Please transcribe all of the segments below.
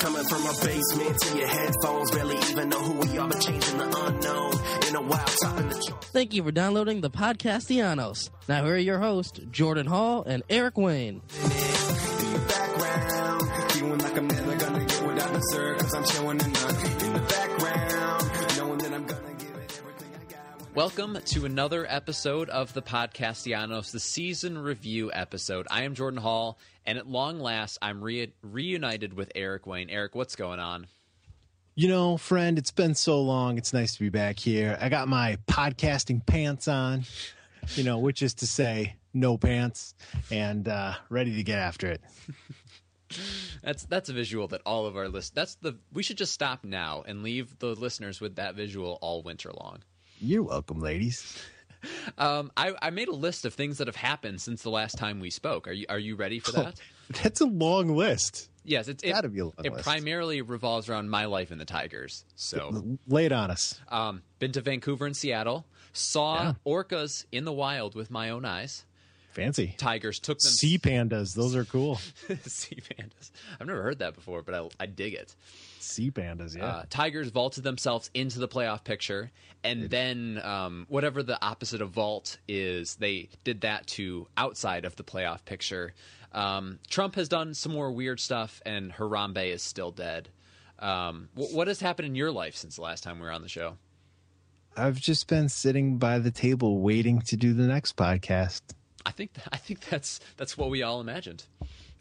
Coming from a basement to your headphones. Barely even know who we are, but changing the unknown. In a while, topping the chart. Thank you for downloading the podcast, Podcastellanos. Now here are your hosts, Jordan Hall and Eric Wayne. In the background, feeling like I'm never gonna get I deserve. Cause I'm chilling in Welcome to another episode of the Podcastellanos, the season review episode. I am Jordan Hall, and at long last, I'm re- reunited with Eric Wayne. Eric, what's going on? You know, friend, it's been so long. It's nice to be back here. I got my podcasting pants on, you know, which is to say, no pants, and uh, ready to get after it. That's that's a visual that all of our list. That's the we should just stop now and leave the listeners with that visual all winter long. You're welcome, ladies. Um, I, I made a list of things that have happened since the last time we spoke. Are you are you ready for that? That's a long list. yes, it's it, Gotta be a long it list. primarily revolves around my life in the Tigers. So Lay it on us. Um, been to Vancouver and Seattle. Saw Yeah. orcas in the wild with my own eyes. Fancy. Tigers took them. Sea pandas. Those are cool. sea pandas. I've never heard that before, but I, I dig it. Sea pandas, yeah. Uh, Tigers vaulted themselves into the playoff picture, and then um, whatever the opposite of vault is, they did that to outside of the playoff picture. Um, Trump has done some more weird stuff, and Harambe is still dead. Um, wh- what has happened in your life since the last time we were on the show? I've just been sitting by the table waiting to do the next podcast. I think I think that's that's what we all imagined.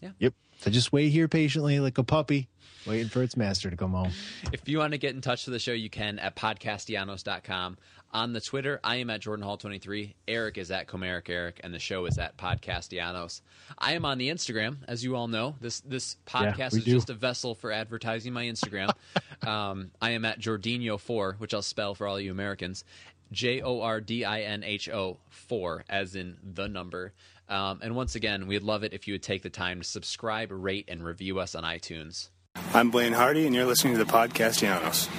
Yep. I just wait here patiently like a puppy, waiting for its master to come home. If you want to get in touch with the show, you can at podcastellanos.com. On the Twitter, I am at Jordan Hall 23. Eric is at Comerica Eric, and the show is at Podcastellanos. I am on the Instagram, as you all know. This this podcast we is do. just a vessel for advertising my Instagram. um, I am at Jordinho4, which I'll spell for all you Americans. J O R D I N H O 4, as in the number. Um, and once again, we'd love it if you would take the time to subscribe, rate, and review us on iTunes. I'm Blaine Hardy, and you're listening to the Podcastellanos.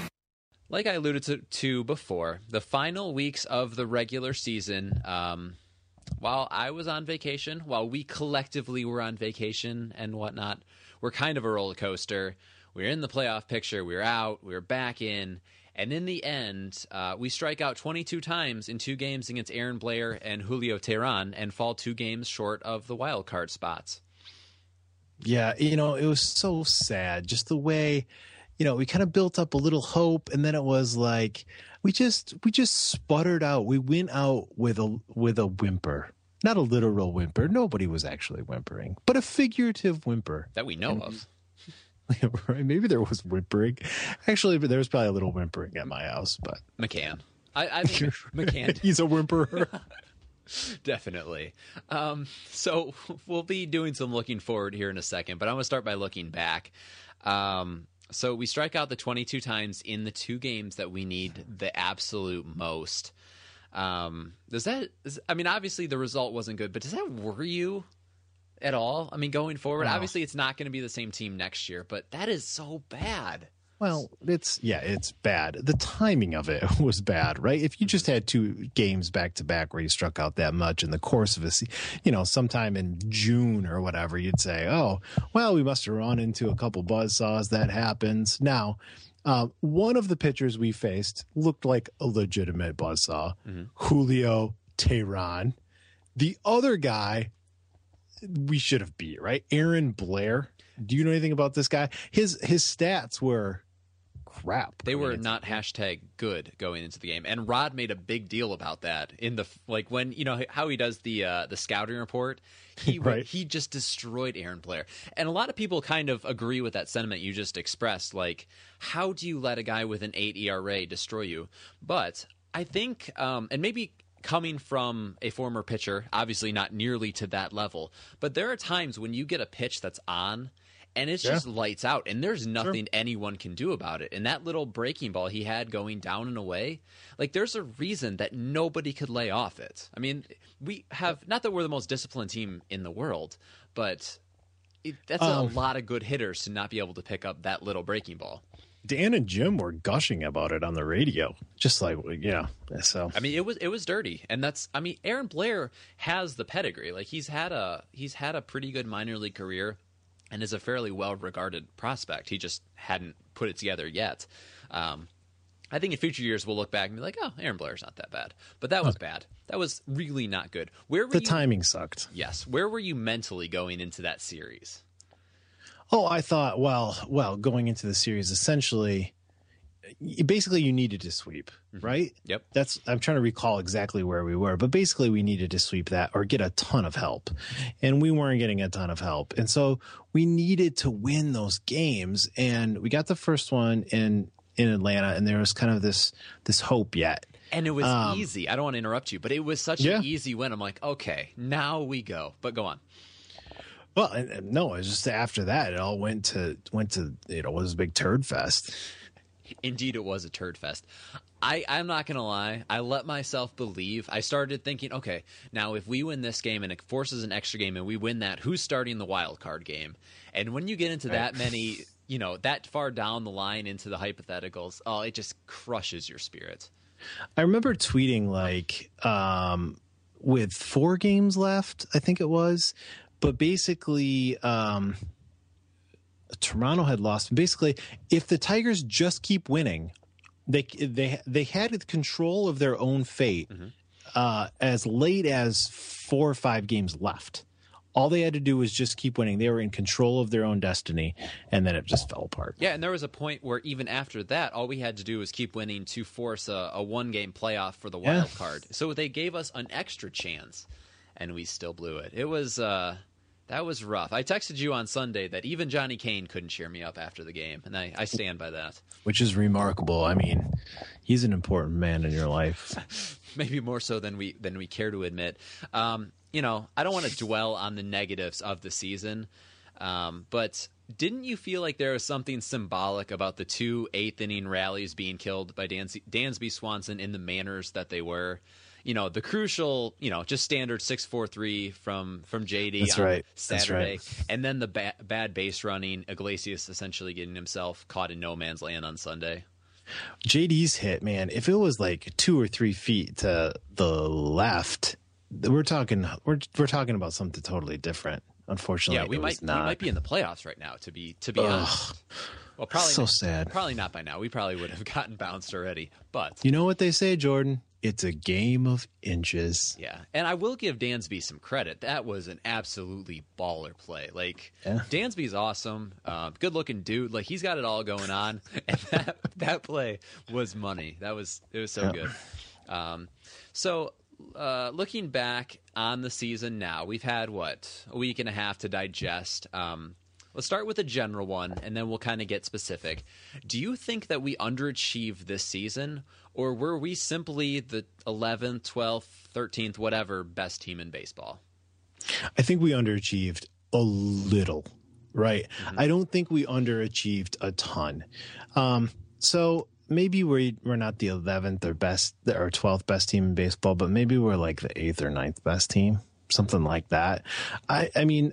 Like I alluded to, to before, the final weeks of the regular season, um, while I was on vacation, while we collectively were on vacation and whatnot, were kind of a roller coaster. We're in the playoff picture, we're out, we're back in, and in the end, uh, we strike out 22 times in two games against Aaron Blair and Julio Teheran and fall two games short of the wild card spots. Yeah, you know, it was so sad. Just the way, you know, we kind of built up a little hope, and then it was like we just we just sputtered out. We went out with a with a whimper, not a literal whimper. Nobody was actually whimpering, but a figurative whimper. That we know of. right? Maybe there was whimpering. Actually, but there was probably a little whimpering at my house, but McCann. I, I think McCann he's a whimperer. Definitely. Um, so we'll be doing some looking forward here in a second, but I'm going to start by looking back. Um, so we strike out the 22 times in the two games that we need the absolute most. Um, does that? Is, I mean, obviously the result wasn't good, but does that worry you at all? I mean, going forward, No. obviously it's not going to be the same team next year, but that is so bad. Well, it's yeah, it's bad. The timing of it was bad, right? If you just had two games back to back where you struck out that much in the course of a, you know, sometime in June or whatever, you'd say, "Oh, well, we must have run into a couple buzzsaws." That happens. Now, Um, one of the pitchers we faced looked like a legitimate buzzsaw, Julio Teheran. The other guy we should have beat, right? Aaron Blair. Do you know anything about this guy? His his stats were crap. They going were into not hashtag good going into the game, and Rod made a big deal about that in the like when you know how he does the uh, the scouting report. He Right. he just destroyed Aaron Blair, and a lot of people kind of agree with that sentiment you just expressed. Like, how do you let a guy with an eight ERA destroy you? But I think, um, and maybe coming from a former pitcher, obviously not nearly to that level, but there are times when you get a pitch that's on and it's Yeah. just lights out and there's nothing anyone can do about it. And that little breaking ball he had going down and away like there's a reason that nobody could lay off it. I mean we have not that we're the most disciplined team in the world but it, that's a Um, lot of good hitters to not be able to pick up that little breaking ball Dan and Jim were gushing about it on the radio, just like yeah. So I mean, it was it was dirty, and that's I mean, Aaron Blair has the pedigree. Like he's had a he's had a pretty good minor league career, and is a fairly well regarded prospect. He just hadn't put it together yet. Um, I think in future years we'll look back and be like, oh, Aaron Blair's not that bad, but that was bad. That was really not good. Where were the you? timing sucked. Yes, where were you mentally going into that series? Oh, I thought, well, well, going into the series, essentially, basically, you needed to sweep, right? Yep. That's I'm trying to recall exactly where we were, but basically, we needed to sweep that or get a ton of help, and we weren't getting a ton of help, and so we needed to win those games, and we got the first one in in Atlanta, and there was kind of this this hope yet. And it was Um, easy. I don't want to interrupt you, but it was such Yeah. an easy win. I'm like, okay, now we go. But go on. Well, and, and no, it was just after that, it all went to went to you know it was a big turd fest. Indeed, it was a turd fest. I, I'm not going to lie. I let myself believe. I started thinking, okay, now if we win this game and it forces an extra game and we win that, who's starting the wild card game? And when you get into that many, you know, that far down the line into the hypotheticals, oh, it just crushes your spirit. I remember tweeting like um, with four games left, I think it was, but basically um, Toronto had lost. Basically, if the Tigers just keep winning, they they they had control of their own fate uh, as late as four or five games left. All they had to do was just keep winning. They were in control of their own destiny, and then it just fell apart. Yeah, and there was a point where even after that, all we had to do was keep winning to force a, a one game playoff for the Yeah. wild card. So they gave us an extra chance, and we still blew it. It was uh, that was rough. I texted you on Sunday that even Johnny Kane couldn't cheer me up after the game, and I, I stand by that. Which is remarkable. I mean, he's an important man in your life. Maybe more so than we than we care to admit. Um, you know, I don't want to dwell on the negatives of the season, um, but didn't you feel like there was something symbolic about the two eighth inning rallies being killed by Dans- Dansby Swanson in the manners that they were? You know, the crucial, you know, just standard six four three from from JD That's on right. That's Saturday, right. and then the ba- bad base running, Iglesias essentially getting himself caught in no man's land on Sunday. JD's hit, man, if it was like two or three feet to the left, we're talking we're we're talking about something totally different. Unfortunately, yeah, we might was we might be in the playoffs right now. To be to be Ugh. honest, well, probably So not- sad. Probably not by now. We probably would have gotten bounced already. But You know what they say, Jordan? It's a game of inches. yeah, and I will give Dansby some credit. That was an absolutely baller play. Like Yeah. Dansby's awesome, uh, good looking dude. Like he's got it all going on, and that that play was money. That was it was so Yeah. good. Um, so uh, looking back on the season now, we've had what a week and a half to digest. Um, let's start with a general one, and then we'll kind of get specific. Do you think that we underachieved this season, or were we simply the 11th, 12th, 13th, whatever best team in baseball? I think we underachieved a little, right? Mm-hmm. I don't think we underachieved a ton. Um, so maybe we're we're not the eleventh or best or twelfth best team in baseball, but maybe we're like the eighth or ninth best team, something like that. I I mean,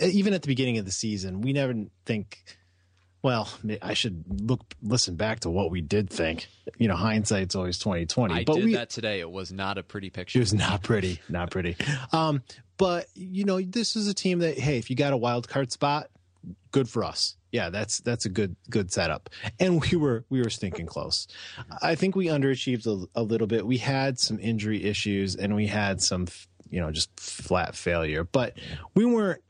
even at the beginning of the season, we never think. Well, I should look listen back to what we did think. You know, hindsight's always twenty twenty. I but did we, that today. It was not a pretty picture. it was not pretty, not pretty. Um, but you know, this is a team that hey, if you got a wild card spot, good for us. Yeah, that's that's a good good setup. And we were we were stinking close. I think we underachieved a, a little bit. We had some injury issues and we had some you know just flat failure, but we weren't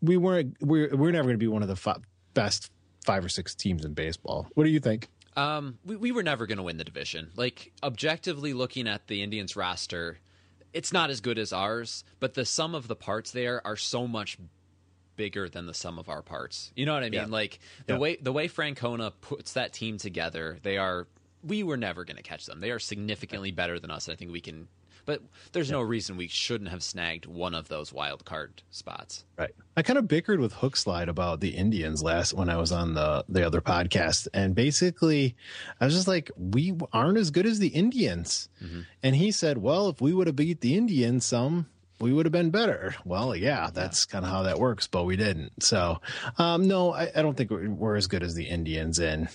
we weren't we're we're never going to be one of the best five or six teams in baseball. What do you think? Um, we, we were never going to win the division. Like objectively looking at the Indians roster, it's not as good as ours, but the sum of the parts there are so much bigger than the sum of our parts. You know what I mean? Yeah. Like the Yeah. way the way Francona puts that team together, they are we were never going to catch them. They are significantly better than us. I think we can but there's no reason we shouldn't have snagged one of those wild card spots. Right. I kind of bickered with Hookslide about the Indians last when I was on the the other podcast, and basically, I was just like, we aren't as good as the Indians, and he said, well, if we would have beat the Indians some. We would have been better. Well, yeah, that's kind of how that works, but we didn't. So, um, no, I, I don't think we're, we're as good as the Indians, and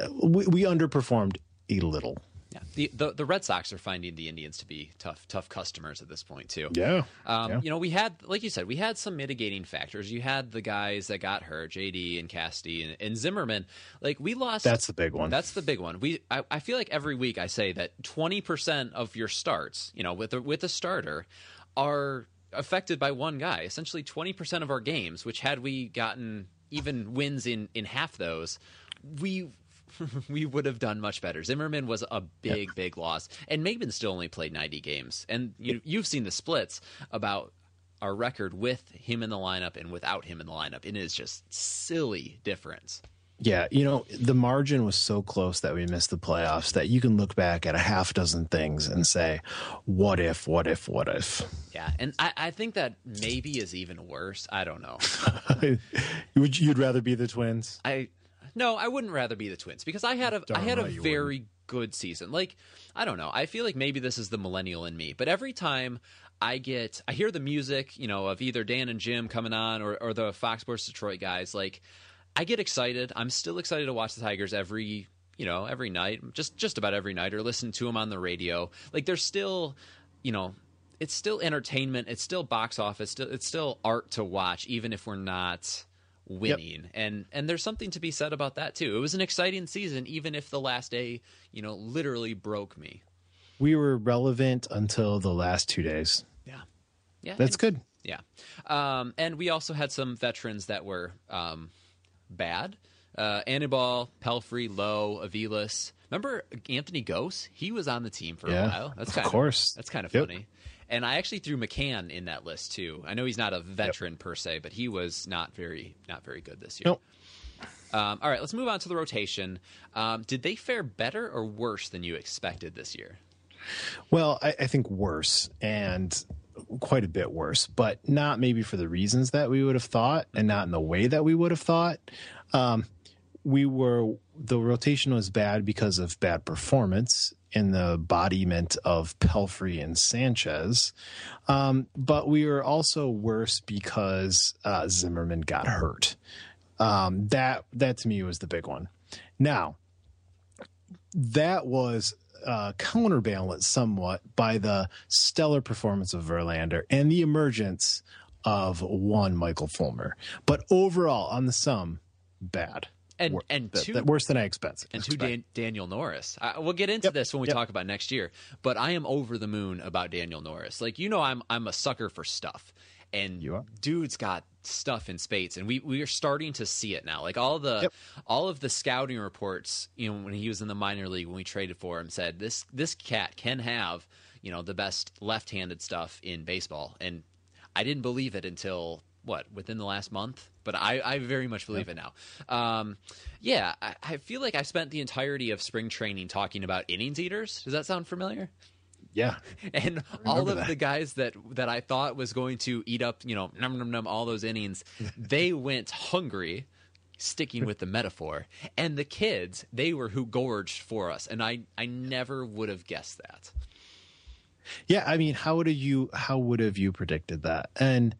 uh, we, we underperformed a little. Yeah. The, the the Red Sox are finding the Indians to be tough tough customers at this point too. Yeah. Um, Yeah. You know, we had, like you said, we had some mitigating factors. You had the guys that got hurt, JD and Casty and, and Zimmermann. Like we lost. That's the big one. That's the big one. We, I, I feel like every week I say that twenty percent of your starts, you know, with a, with a starter, are affected by one guy. Essentially, twenty percent of our games, which had we gotten even wins in in half those, we. we would have done much better. Zimmermann was a big, big loss, and Maybin still only played 90 games. And you, you've seen the splits about our record with him in the lineup and without him in the lineup. And It is just silly difference. Yeah, you know, the margin was so close that we missed the playoffs that you can look back at a half dozen things and say, what if, what if, what if? Yeah, and I, I think that maybe is even worse. I don't know. Would you'd rather be the twins? I no, I wouldn't rather be the Twins because I had a I Darn had a very good season. Like I don't know, I feel like maybe this is the millennial in me, but every time I get I hear the music, you know, of either Dan and Jim coming on or or the Fox Sports Detroit guys, like I get excited. I'm still excited to watch the Tigers every you know every night, just just about every night, or listen to them on the radio. Like there's still, you know. It's still entertainment. It's still box office. It's still art to watch, even if we're not winning and and there's something to be said about that too it was an exciting season even if the last day you know literally broke me We were relevant until the last two days. yeah yeah That's good. yeah um and we also had some veterans that were um bad uh Anibal, Pelfrey, Lowe, Avilas. Remember Anthony Gose? He was on the team for Yeah, a while. That's of kind course. That's kind of Yep. funny. And I actually threw McCann in that list too. I know he's not a veteran per se, but he was not very not very good this year. Nope. Um, all right, let's move on to the rotation. Um, did they fare better or worse than you expected this year? Well, I, I think worse and quite a bit worse, but not maybe for the reasons that we would have thought and not in the way that we would have thought. Um, we were, the rotation was bad because of bad performance in the embodiment of Pelfrey and Sanchez. Um, but we were also worse because uh, Zimmermann got hurt. Um, that, that to me was the big one. Now, that was uh, counterbalanced somewhat by the stellar performance of Verlander and the emergence of one Michael Fulmer. But overall, on the sum, bad. And Wor- and that- two that- worse than I expected. and two. Dan- Daniel Norris. I, we'll get into Yep, this when we yep. talk about next year. But I am over the moon about Daniel Norris. Like you know, I'm I'm a sucker for stuff, and dude's got stuff in spades, and we we are starting to see it now. Like all the all of the scouting reports, you know, when he was in the minor league when we traded for him, said this this cat can have you know the best left-handed stuff in baseball, and I didn't believe it until what within the last month, but I, I very much believe it now. Um, yeah, I, I feel like I spent the entirety of spring training talking about innings eaters. Does that sound familiar? Yeah. And all of that. the guys that that I thought was going to eat up, you know, num num num all those innings, they went hungry. Sticking with the metaphor, and the kids, they were who gorged for us, and I, I never would have guessed that. Yeah, I mean, how would have you how would have you predicted that? And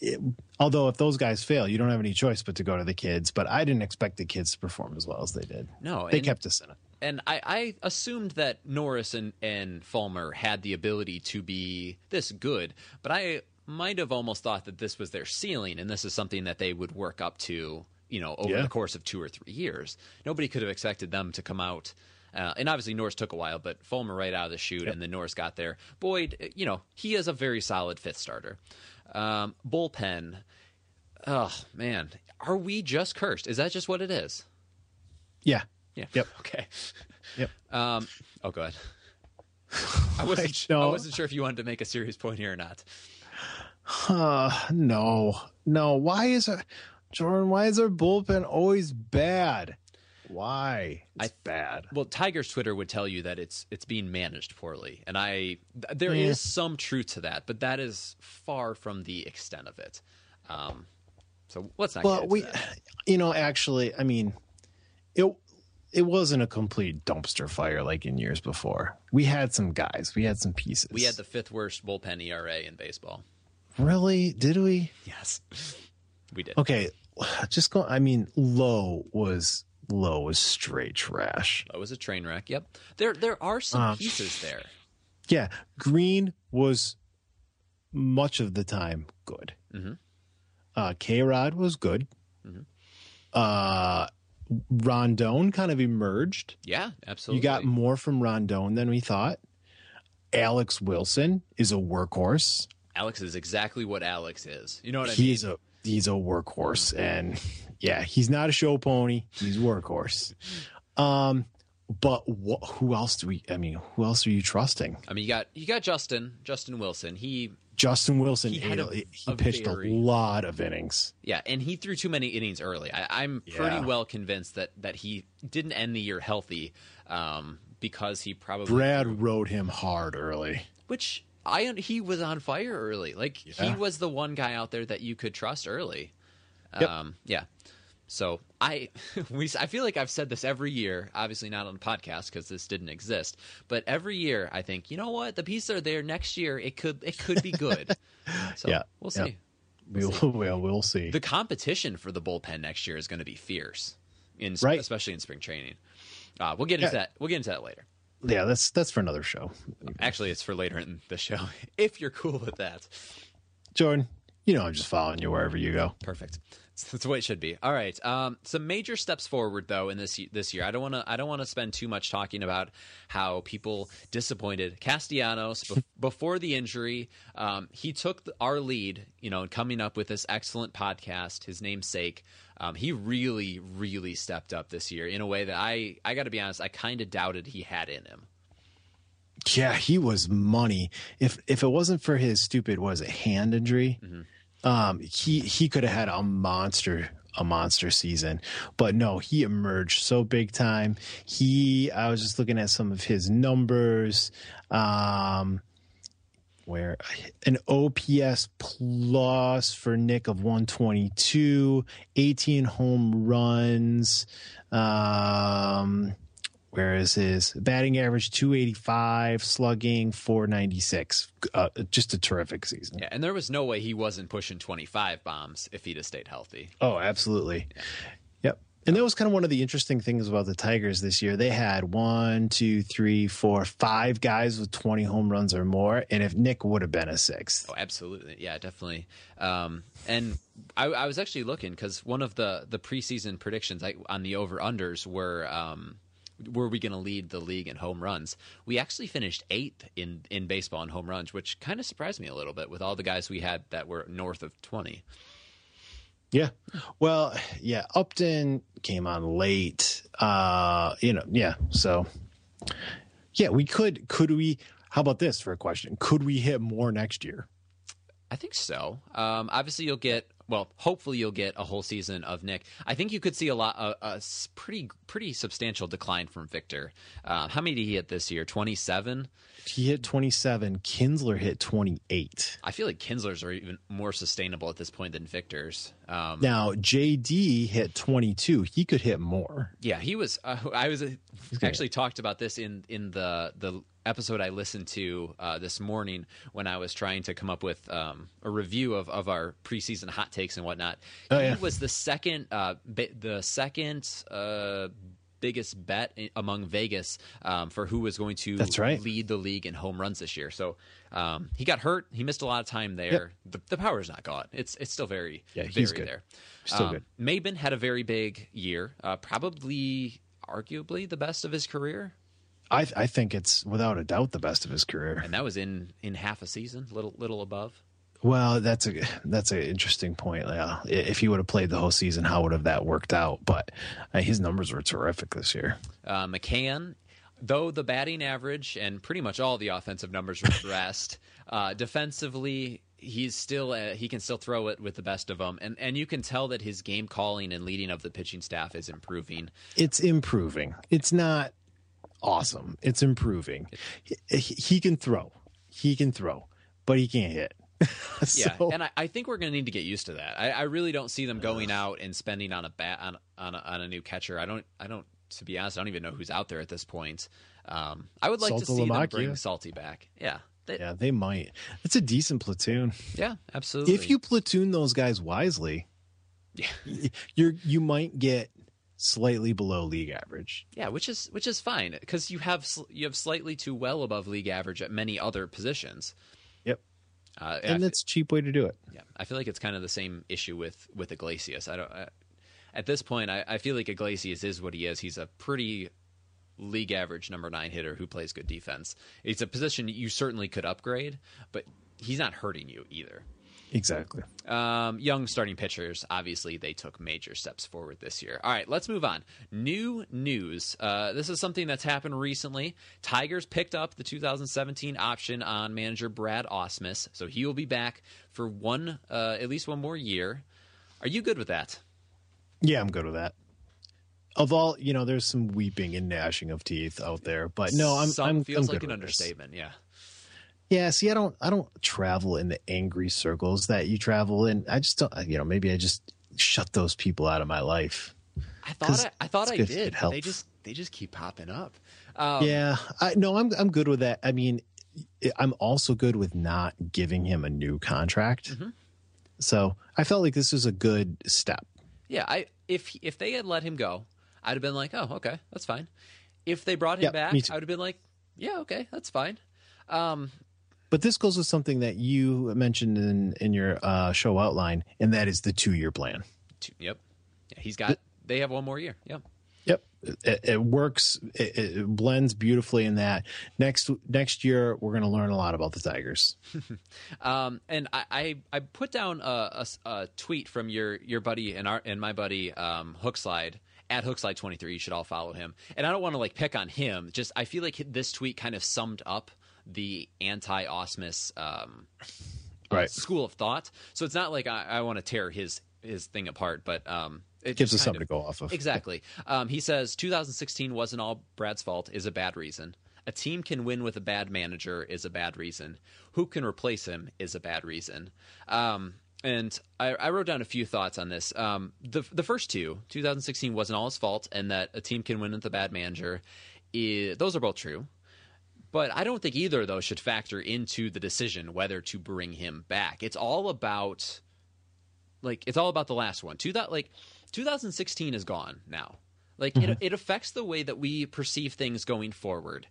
it, although if those guys fail, you don't have any choice but to go to the kids. But I didn't expect the kids to perform as well as they did. No, they and- kept us in it. and I, I assumed that Norris and, and Fulmer had the ability to be this good, but I might have almost thought that this was their ceiling, and this is something that they would work up to, you know, over Yeah. the course of two or three years. Nobody could have expected them to come out. Uh, and obviously Norris took a while, but Fulmer right out of the chute, and then Norris got there. Boyd, you know, he is a very solid fifth starter. Um, bullpen, oh man, are we just cursed? Is that just what it is? Yeah. Yeah. Yep. Okay. Yep. Um, oh, go ahead. I wasn't. no. I wasn't sure if you wanted to make a serious point here or not. Uh, no, no. Why is our Jordan? Why is our bullpen always bad? Why? It's bad. Well, Tiger's Twitter would tell you that it's it's being managed poorly, and I th- there is Yeah. some truth to that, but that is far from the extent of it. Um, so let's not. Well, we, that. you know, actually, I mean, it it wasn't a complete dumpster fire like in years before. We had some guys. We had some pieces. we had the fifth worst bullpen ERA in baseball. really? Did we? Yes, we did. Okay, just go. I mean, Lowe was Lowe was straight trash. Lowe was a train wreck. Yep. There there are some Um, pieces there. Yeah, Greene was much of the time good. Mhm. Uh, K Rod was good. Mhm. Uh, Rondon kind of emerged. Yeah, absolutely. You got more from Rondon than we thought. Alex Wilson is a workhorse. Alex is exactly what Alex is. You know what I mean? He's a he's a workhorse, and yeah, he's not a show pony. He's a workhorse. Um, but wh- who else do we? I mean, who else are you trusting? I mean, you got you got Justin Justin Wilson. He Justin Wilson. He a- he a pitched very- a lot of innings. Yeah, and he threw too many innings early. I, I'm pretty Yeah. well convinced that that he didn't end the year healthy um, because he probably Brad rode him hard early. which I he was on fire early. Like he was the one guy out there that you could trust early. Yep. Um, yeah. So I we I feel like I've said this every year. Obviously not on the podcast because this didn't exist. But every year I think you know what the pieces are there. Next year it could it could be good. so Yeah. we'll Yeah. see. We'll, well, we'll see. The competition for the bullpen next year is going to be fierce, in Right. especially in spring training. Uh, we'll get into Yeah. that. We'll get into that later. Yeah, that's that's for another show. Actually, it's for later in the show if you're cool with that. Jordan, you know I'm just following you wherever you go. Perfect. That's the way it should be. All right. Um, some major steps forward though in this this year. I don't want to. I don't want to spend too much talking about how people disappointed Castellanos bef- before the injury. Um, he took the, our lead. You know, in coming up with this excellent podcast. His namesake. Um, he really, really stepped up this year in a way that I. I got to be honest. I kind of doubted he had in him. Yeah, he was money. If if it wasn't for his stupid was it hand injury, um, he he could have had a monster a monster season. But no, he emerged so big time. He I was just looking at some of his numbers. Um where an OPS plus for Nick of 122, 18 home runs. Um, where is his batting average 285, slugging 496. Uh, just a terrific season. Yeah, and there was no way he wasn't pushing 25 bombs if he'd have stayed healthy. Oh, absolutely. Yep. And that was kind of one of the interesting things about the Tigers this year. They had one, two, three, four, five guys with 20 home runs or more. And if Nick would have been a sixth, Oh, absolutely. Yeah, definitely. Um, and I, I was actually looking because one of the the preseason predictions I, on the over unders were um, were we going to lead the league in home runs? We actually finished eighth in in baseball in home runs, which kind of surprised me a little bit with all the guys we had that were north of twenty. Yeah. Well, yeah, Upton came on late. Uh, you know, yeah. So yeah, we could could we how about this for a question? Could we hit more next year? I think so. Um, obviously, you'll get well. Hopefully, you'll get a whole season of Nick. I think you could see a lot, a pretty, pretty substantial decline from Victor. Uh, how many did he hit this year? Twenty seven. He hit 27, Kinsler hit 28. I feel like Kinsler's are even more sustainable at this point than Victor's. Um, Now, JD hit 22. He could hit more. yeah, he was. Uh, I was uh, actually talked about this in in the the episode I listened to uh, this morning when I was trying to come up with um, a review of, of our preseason hot takes and whatnot. Oh, he yeah. was the second uh, ba- the second uh, biggest bet among Vegas um, for who was going to That's right. lead the league in home runs this year. So um, he got hurt. He missed a lot of time there. The, the power's not gone. It's it's still very Yeah, very he's good. there. Still Um, good. Maybin had a very big year. Uh, probably, arguably, the best of his career, I I think it's without a doubt the best of his career. and that was in in half a season, little little above. Well, that's a that's an interesting point. Yeah, if he would have played the whole season, how would have that worked out? But uh, his numbers were terrific this year. Uh, McCann, though the batting average and pretty much all the offensive numbers regressed, uh, defensively he's still uh, he can still throw it with the best of them, and and you can tell that his game calling and leading of the pitching staff is improving. It's improving. It's not awesome. It's improving. He- he can throw. He can throw, but he can't hit. Yeah, and I, I think we're going to need to get used to that. I, I really don't see them going out and spending on a bat on on a, on a new catcher. I don't. I don't. To be honest, I don't even know who's out there at this point. Um, I would like to Salty see them bring Salty back. Yeah, they- yeah, they might. It's a decent platoon. yeah, absolutely. If you platoon those guys wisely, Yeah. you're you might get slightly below league average. Yeah, which is which is fine because you have you have slightly too well above league average at many other positions. Uh, And that's a cheap way to do it. yeah, I feel like it's kind of the same issue with with Iglesias. I don't. I, at this point, I, I feel like Iglesias is what he is. He's a pretty league average number nine hitter who plays good defense. It's a position you certainly could upgrade, but he's not hurting you either. Exactly. Um, young starting pitchers, obviously, they took major steps forward this year. All right, let's move on. New news. Uh, this is something that's happened recently. Tigers picked up the 2017 option on manager Brad Ausmus, so he will be back for one, uh, at least one more year. Are you good with that? Yeah, I'm good with that. Of all, you know, there's some weeping and gnashing of teeth out there, but no, I'm. Some I'm feels I'm like an with this. understatement. Yeah. Yeah, see, I don't, I don't travel in the angry circles that you travel in. I just don't, you know, maybe I just shut those people out of my life. I thought I, I thought I did. They just they just keep popping up. Um, yeah, I no, I'm, I'm good with that. I mean, I'm also good with not giving him a new contract. Mm-hmm. So I felt like this was a good step. Yeah, I if if they had let him go, I'd have been like, oh, okay, that's fine. If they brought him Yeah, back. I would have been like, yeah, okay, that's fine. Um, But this goes with something that you mentioned in in your uh, show outline, and that is the two year plan. yep, yeah, he's got. They have one more year. Yep. Yep, it, it works. It, it blends beautifully in that. Next next year, we're going to learn a lot about the Tigers. Um, and I, I, I put down a tweet from your your buddy and our and my buddy um, Hookslide at Hookslide twenty three. You should all follow him. And I don't want to like pick on him. Just I feel like this tweet kind of summed up the anti Ausmus um, uh, school of thought. So it's not like I, I want to tear his his thing apart, but um, it Gives us something to go off of. Exactly. Um, he says 2016 wasn't all Brad's fault is a bad reason. A team can win with a bad manager is a bad reason. Who can replace him is a bad reason. Um, and I, I wrote down a few thoughts on this. Um, the the first two, 2016 wasn't all his fault, and that a team can win with a bad manager. i those are both true. But I don't think either of those should factor into the decision whether to bring him back. It's all about like it's all about the last one. Two that like 2016 is gone now. Like it, mm-hmm. it affects the way that we perceive things going forward,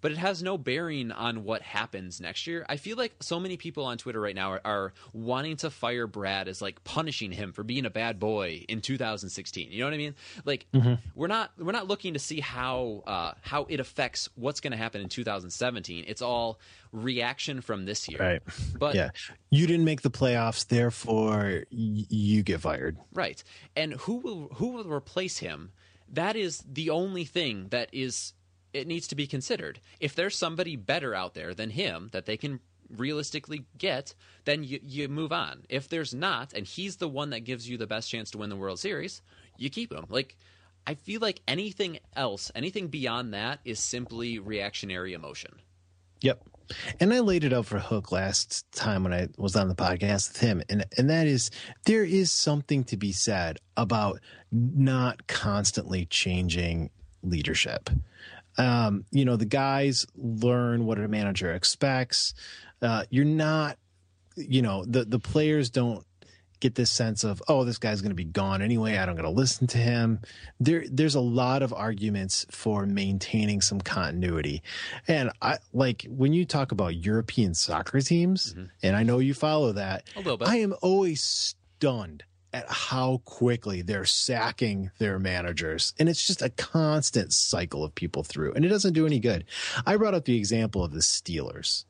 but it has no bearing on what happens next year. I feel like so many people on Twitter right now are, are wanting to fire Brad as like punishing him for being a bad boy in 2016. You know what I mean? Like we're not we're not looking to see how uh, how it affects what's going to happen in 2017. It's all reaction from this year. Right. But yeah, you didn't make the playoffs, therefore y- you get fired. Right. And who will who will replace him? That is the only thing that is it needs to be considered. If there's somebody better out there than him that they can realistically get, then you, you move on. If there's not, and he's the one that gives you the best chance to win the World Series, you keep him. Like I feel like anything else, anything beyond that is simply reactionary emotion. Yep. And I laid it out for Hook last time when I was on the podcast with him. And and that is there is something to be said about not constantly changing leadership. Um, you know, the guys learn what a manager expects. Uh, you're not, you know, the the players don't get this sense of oh this guy's going to be gone anyway i don't going to listen to him there there's a lot of arguments for maintaining some continuity and i like when you talk about european soccer teams and i know you follow that A little bit. i am always stunned at how quickly they're sacking their managers. And it's just a constant cycle of people through and it doesn't do any good. I brought up the example of the steelers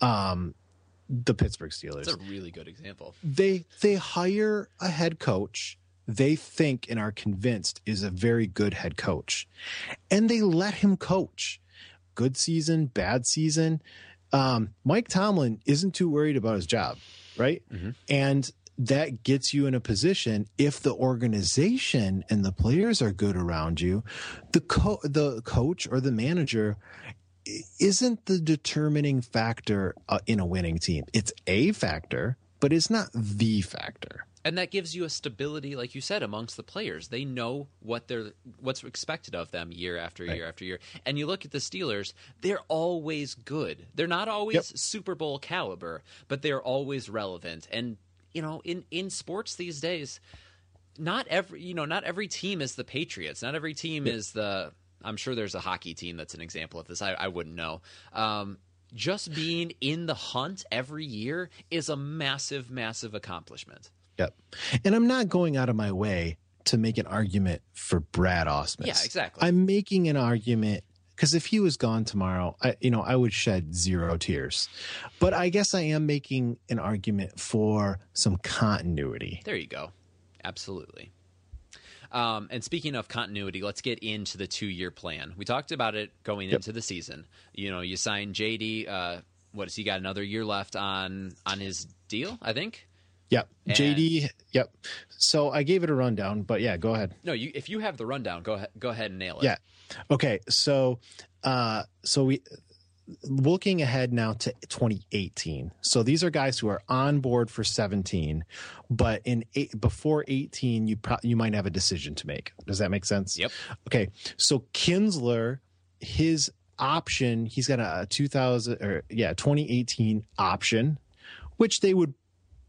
um the pittsburgh steelers. It's a really good example. they they hire a head coach they think and are convinced is a very good head coach and they let him coach. Good season bad season. Um, mike tomlin isn't too worried about his job right? And that gets you in a position if the organization and the players are good around you the co- the coach or the manager isn't the determining factor uh, in a winning team. It's a factor but it's not the factor. And that gives you a stability like you said amongst the players. They know what they're what's expected of them year after year after year. And you look at the steelers they're always good. They're not always Yep. super bowl caliber but they're always relevant. And you know in in sports these days not every you know not every team is the patriots not every team is the i'm sure there's a hockey team that's an example of this i, I wouldn't know um, just being in the hunt every year is a massive massive accomplishment Yep. And I'm not going out of my way to make an argument for Brad Ausmus. Yeah, exactly. I'm making an argument because if he was gone tomorrow, I, you know, I would shed zero tears. But I guess I am making an argument for some continuity. There you go. Absolutely. Um, and speaking of continuity, let's get into the two-year plan. We talked about it going into the season. You know, you signed JD. Uh, what has he got? Another year left on on his deal, I think. Yep. And- JD. Yep. So I gave it a rundown, but yeah, go ahead. No, you if you have the rundown, go ahead, go ahead and nail it. Yeah. Okay. So, uh, so we looking ahead now to 2018. So these are guys who are on board for 17, but in eight, before 18, you pro- you might have a decision to make. Does that make sense? Yep. Okay. So Kinsler, his option, he's got a 2000 or yeah, 2018 option, which they would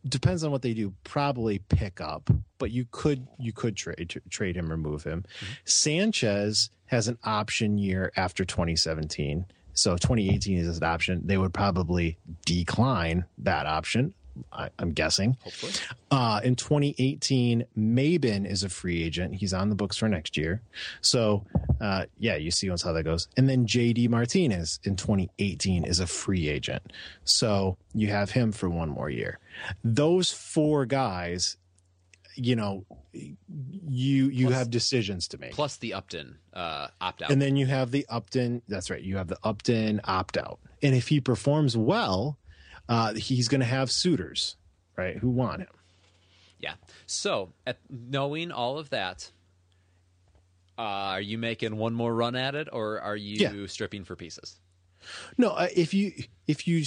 depends on what they do probably pick up but you could you could trade trade him remove him sanchez has an option year after 2017 so 2018 is an option they would probably decline that option I, i'm guessing Hopefully. uh, in 2018, Maybin is a free agent. He's on the books for next year. So, uh, yeah, you see how that goes. And then JD Martinez in 2018 is a free agent. So you have him for one more year. Those four guys, you know, you you Plus- have decisions to make. Plus the Upton uh, opt out. And then you have the Upton. That's right. You have the Upton opt out. And if he performs well, uh, he's going to have suitors, right, who want him. Yeah. So, at, knowing all of that, uh, are you making one more run at it, or are you Yeah. stripping for pieces? No, uh, if you if you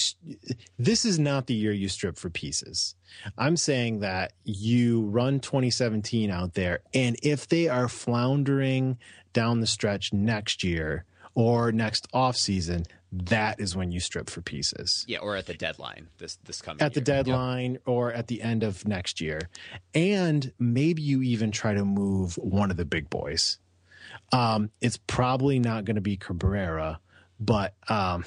this is not the year you strip for pieces. I'm saying that you run 2017 out there and if they are floundering down the stretch next year or next off season, that is when you strip for pieces. Yeah, or at the deadline this this coming At the year. Yep. deadline or at the end of next year. And maybe you even try to move one of the big boys. Um, it's probably not going to be Cabrera, but um,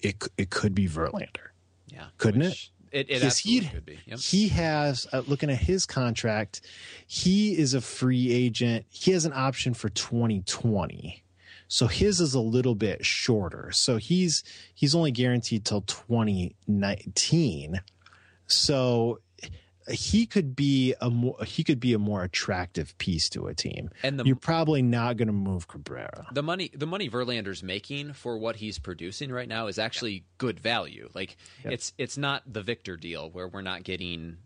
it it could be Verlander, Yeah, couldn't which- It, it absolutely he- could be. Yep. He has uh, looking at his contract, he is a free agent. He has an option for 2020. So his is a little bit shorter. So he's he's only guaranteed till 2019. So he could be a more he could be a more attractive piece to a team. And the- you're probably not going to move Cabrera. the money the money Verlander's making for what he's producing right now is actually good value. Like it's it's not the Victor deal where we're not getting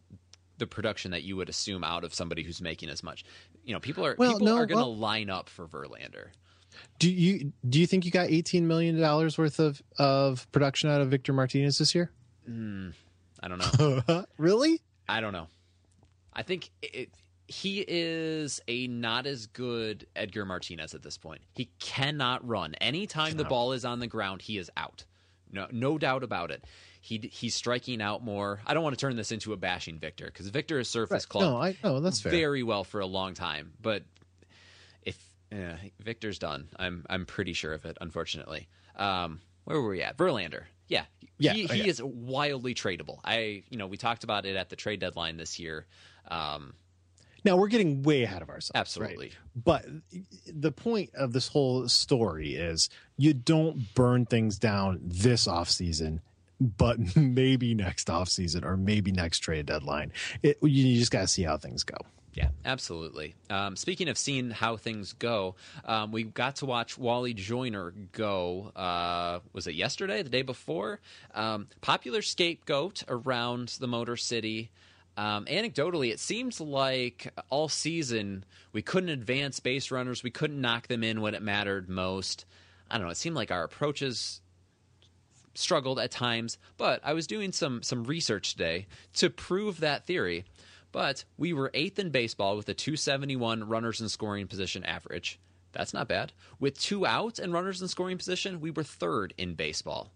the production that you would assume out of somebody who's making as much. You know, people are Well, people no, are going to well- line up for Verlander. Do you do you think you got 18 million dollars worth of of production out of Victor Martinez this year? Hmm, I don't know. really? I don't know. I think it, he is a not as good Edgar Martinez at this point. He cannot run. Anytime the ball is on the ground, he is out. No, no doubt about it. He he's striking out more. I don't want to turn this into a bashing Victor because Victor has served his club No, I no, that's fair. very well for a long time. But if uh, Victor's done, I'm I'm pretty sure of it. Unfortunately, um, where were we at? Verlander. Yeah, Yeah, he, he is wildly tradable. I you know we talked about it at the trade deadline this year. Um, Now we're getting way ahead of ourselves. right? Absolutely. But the point of this whole story is you don't burn things down this off season, but maybe next off season or maybe next trade deadline. It, you just got to see how things go. Yeah, absolutely. Um, speaking of seeing how things go, um, we got to watch Wally Joyner go. Uh, was it yesterday? The day before? Um, popular scapegoat around the Motor City. Um, anecdotally, it seems like all season we couldn't advance base runners. We couldn't knock them in when it mattered most. I don't know. It seemed like our approaches struggled at times, but I was doing some some research today to prove that theory. But we were eighth in baseball with a 271 runners in scoring position average. That's not bad. With two outs and runners in scoring position, we were third in baseball.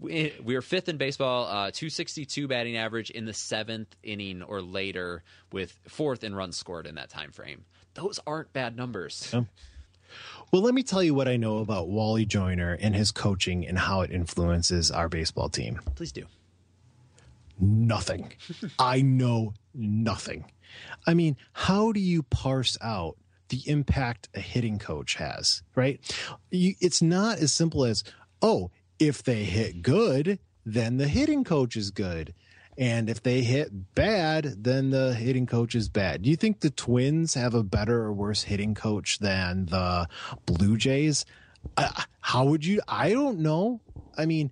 we, we were fifth in baseball, uh, 262 batting average in the seventh inning or later, with fourth in runs scored in that time frame. Those aren't bad numbers. Well, let me tell you what I know about Wally Joyner and his coaching and how it influences our baseball team. Please do. Nothing. I know nothing. I mean, how do you parse out the impact a hitting coach has, right? You, it's not as simple as, oh, if they hit good, then the hitting coach is good. And if they hit bad, then the hitting coach is bad. Do you think the Twins have a better or worse hitting coach than the Blue Jays? Uh, how would you? I don't know. I mean,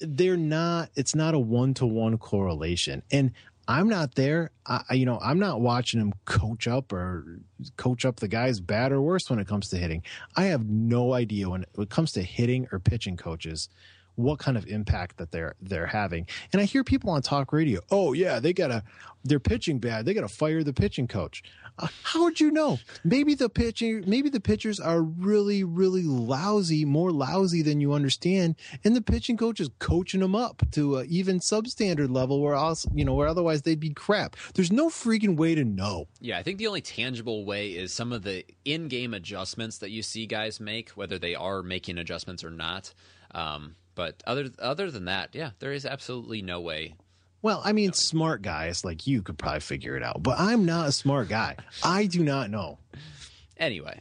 they're not it's not a one-to-one correlation. And i'm not there. I, you know i'm not watching him coach up or coach up the guys bad or worse when it comes to hitting. I have no idea when it comes to hitting or pitching coaches what kind of impact that they're they're having. And i hear people on talk radio oh yeah they gotta they're pitching bad. They gotta fire the pitching coach. Uh, how would you know? Maybe the pitching maybe the pitchers are really really lousy more lousy than you understand and the pitching coach is coaching them up to even substandard level where else you know where otherwise they'd be crap. There's no freaking way to know. Yeah, I think the only tangible way is some of the in-game adjustments that you see guys make, whether they are making adjustments or not. Um, but other other than that, yeah, there is absolutely no way. well i mean smart guys like you could probably figure it out but i'm not a smart guy i do not know Anyway,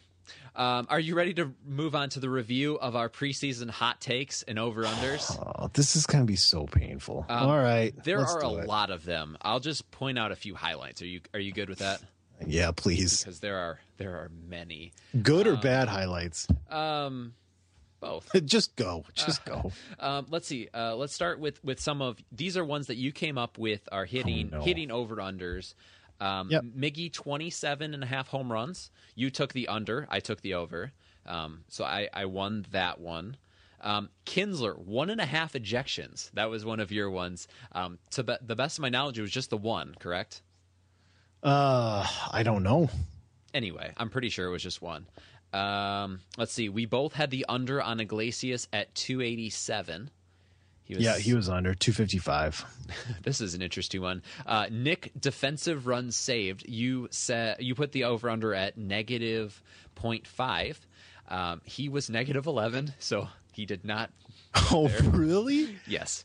um, are you ready to move on to the review of our preseason hot takes and over/unders? oh this is gonna be so painful Um, all right There are a it. lot of them. I'll just point out a few highlights. Are you are you good with that? yeah please Because there are there are many. good or bad highlights Um, both. just go just go Um, let's see. Uh, let's start with with some of these are ones that you came up with are hitting Oh, no. hitting over unders. Um, Yep. Miggy 27 and a half home runs. You took the under. I took the over. Um, so I, I won that one. Um, Kinsler one and a half ejections. That was one of your ones. Um, to be- the best of my knowledge, it was just the one. Correct. uh i don't know Anyway, I'm pretty sure it was just one. Um, let's see. We both had the under on Iglesias at 287. He was, yeah he was under 255 This is an interesting one. Uh, Nick defensive runs saved. You said you put the over under at negative 0.5. Um, he was negative 11, so he did not. oh really Yes,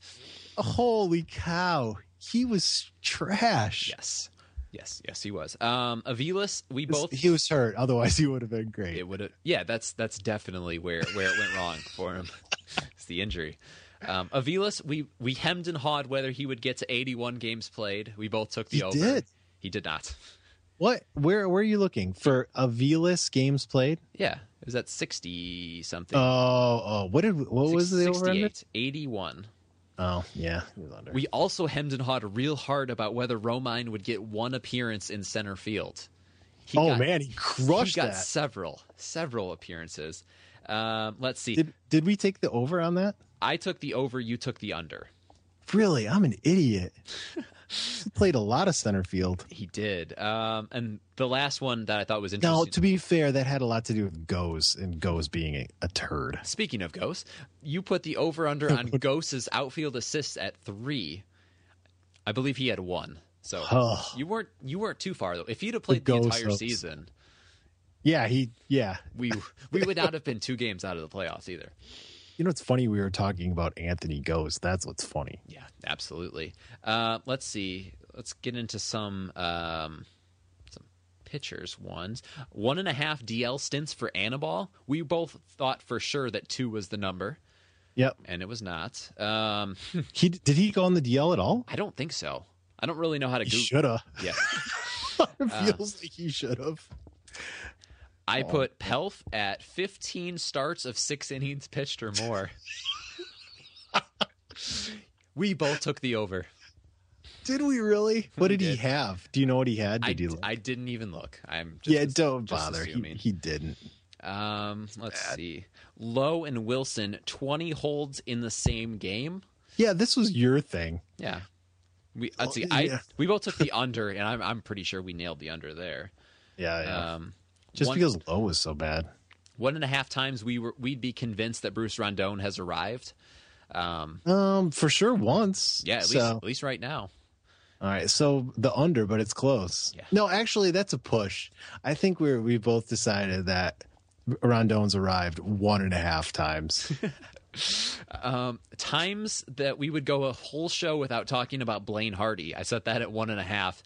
holy cow he was trash yes, yes, yes. He was. Um, Aviles, we both. he was hurt otherwise he would have been great It would have. Yeah, that's that's definitely where where it went wrong for him. it's the injury. Um, Aviles, we we hemmed and hawed whether he would get to 81 games played. We both took the over. He over. did. He did not. What? Where? Where are you looking for? Aviles games played? Yeah, it was at 60 something. Oh, oh. What did? What was the over under? 68, 81. Oh, yeah, he was under. We also hemmed and hawed real hard about whether Romine would get one appearance in center field. He oh got- man, he crushed he got that. several, several appearances. Um, let's see. Did Did we take the over on that I took the over. You took the under. really, I'm an idiot. Played a lot of center field. He did. Um, and the last one that I thought was interesting. Now, to be fair, that had a lot to do with Gose and Gose being a, a turd. Speaking of Gose, you put the over under on Gose's outfield assists at three. I believe he had one. So you weren't you weren't too far though. If he'd have played the Ghost entire season, Yeah, he. Yeah, we we would not have been two games out of the playoffs either. You know it's funny. We were talking about Anthony Gose. That's what's funny. Yeah, absolutely. Uh, let's see. Let's get into some um, some pitchers ones. One and a half DL stints for Anibal. We both thought for sure that two was the number, Yep. and it was not. Um, He did he go on the DL at all? I don't think so. I don't really know how to. He shoulda. Yeah. it feels like he should have. I put Pelf at 15 starts of six innings pitched or more. we both took the over. Did we really? What We did he have? Do you know what he had? I, Did he? I didn't even look. I'm just, yeah, don't just bother. He, he didn't. Um, let's see. Lowe and Wilson, 20 holds in the same game. Yeah, this was your thing. Yeah. We let's see. Oh, I we both took the under, and I'm I'm pretty sure we nailed the under there. Yeah, yeah. Um, Just one- because Lowe is so bad. one and a half times we were we'd be convinced that Bruce Rondon has arrived. Um, Um, for sure once. yeah, at So- least at least right now. All right, so the under, but it's close. Yeah. No, actually, that's a push. I think we're we both decided that Rondon's arrived one and a half times. Um, times that we would go a whole show without talking about Blaine Hardy. I set that at one and a half,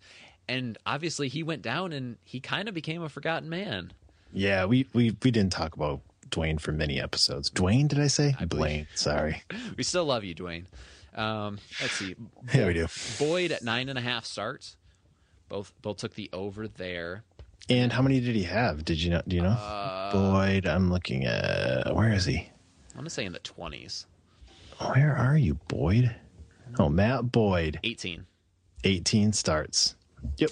and obviously he went down and he kind of became a forgotten man. yeah, we we we didn't talk about Dwayne for many episodes. Dwayne, did I say? I Blaine. Sorry. We still love you, Dwayne. Um, let's see. Yeah, we do. Boyd at nine and a half starts. Both both took the over there. And how many did he have? Did you know? Do you know? Uh, Boyd, I'm looking at. Where is he? I'm gonna say in the twenties. Where are you, Boyd? Oh, Matt Boyd, 18. 18 starts. Yep.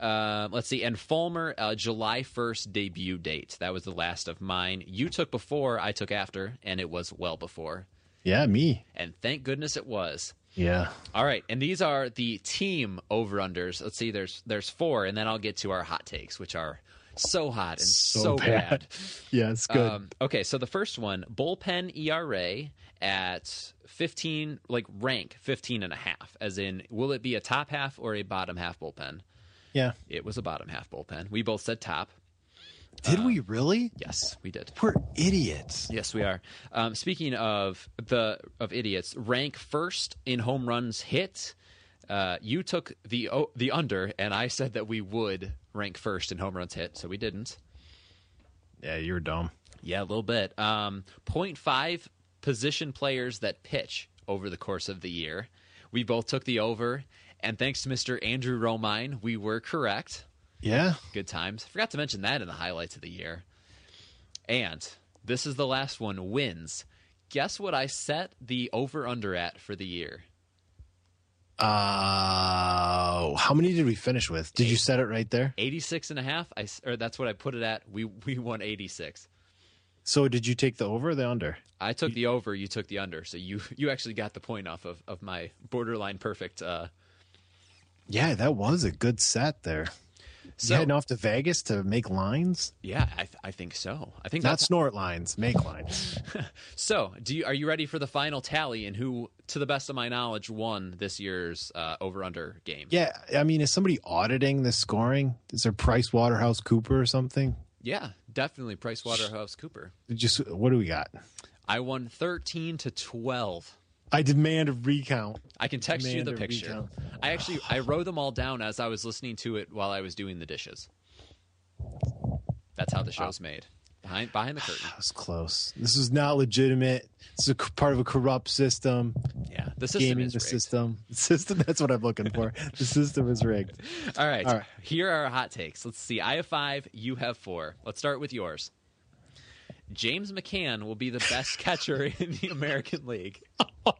Uh, let's see. And Fulmer, uh, July 1st debut date. That was the last of mine. You took before, I took after, and it was well before. Yeah, me. And thank goodness it was. Yeah. All right, and these are the team over unders. Let's see, there's there's four, and then I'll get to our hot takes, which are so hot and so, bad. Yeah, it's good. Um, okay, so the first one, bullpen ERA at 15, like rank 15 and a half, as in, will it be a top half or a bottom half bullpen? yeah. It was a bottom half bullpen. We both said top. Did we really? Yes, we did. We're idiots. Yes, we are. Um, speaking of the of idiots, rank first in home runs hit. Uh, you took the oh, the under, and I said that we would rank first in home runs hit, so we didn't. Yeah, you're dumb. Yeah, a little bit. Um, 0.5 position players that pitch over the course of the year. We both took the over, and thanks to Mr. Andrew Romine, we were correct. Yeah. Good times. Forgot to mention that in the highlights of the year. And this is the last one wins. Guess what I set the over under at for the year? Uh, how many did we finish with? Did you set it right there? 86 and a half. I, or that's what I put it at. We we won 86. So did you take the over or the under? I took the over, you took the under. So you you actually got the point off of, of my borderline perfect uh Yeah, that was a good set there. So- you heading off to Vegas to make lines? Yeah, I, th- I think so. I think Not snort lines, make lines. so. Do you are you ready for the final tally and who, to the best of my knowledge, won this year's uh, over under game? yeah, I mean, is somebody auditing the scoring? Is there Price Waterhouse Cooper or something? Yeah, definitely Price Waterhouse Cooper. Just what do we got? I won 13 to 12. I demand a recount. I can text you the picture. recount. I actually I wrote them all down as I was listening to it while I was doing the dishes. That's how the show's made. Behind behind the curtain. That was close. This is not legitimate. This is a part of a corrupt system. Yeah, the system Gaming is the rigged. system. The system. That's what I'm looking for. the system is rigged. All right. All right. Here are our hot takes. Let's see. I have five. You have four. Let's start with yours. James McCann will be the best catcher in the American League.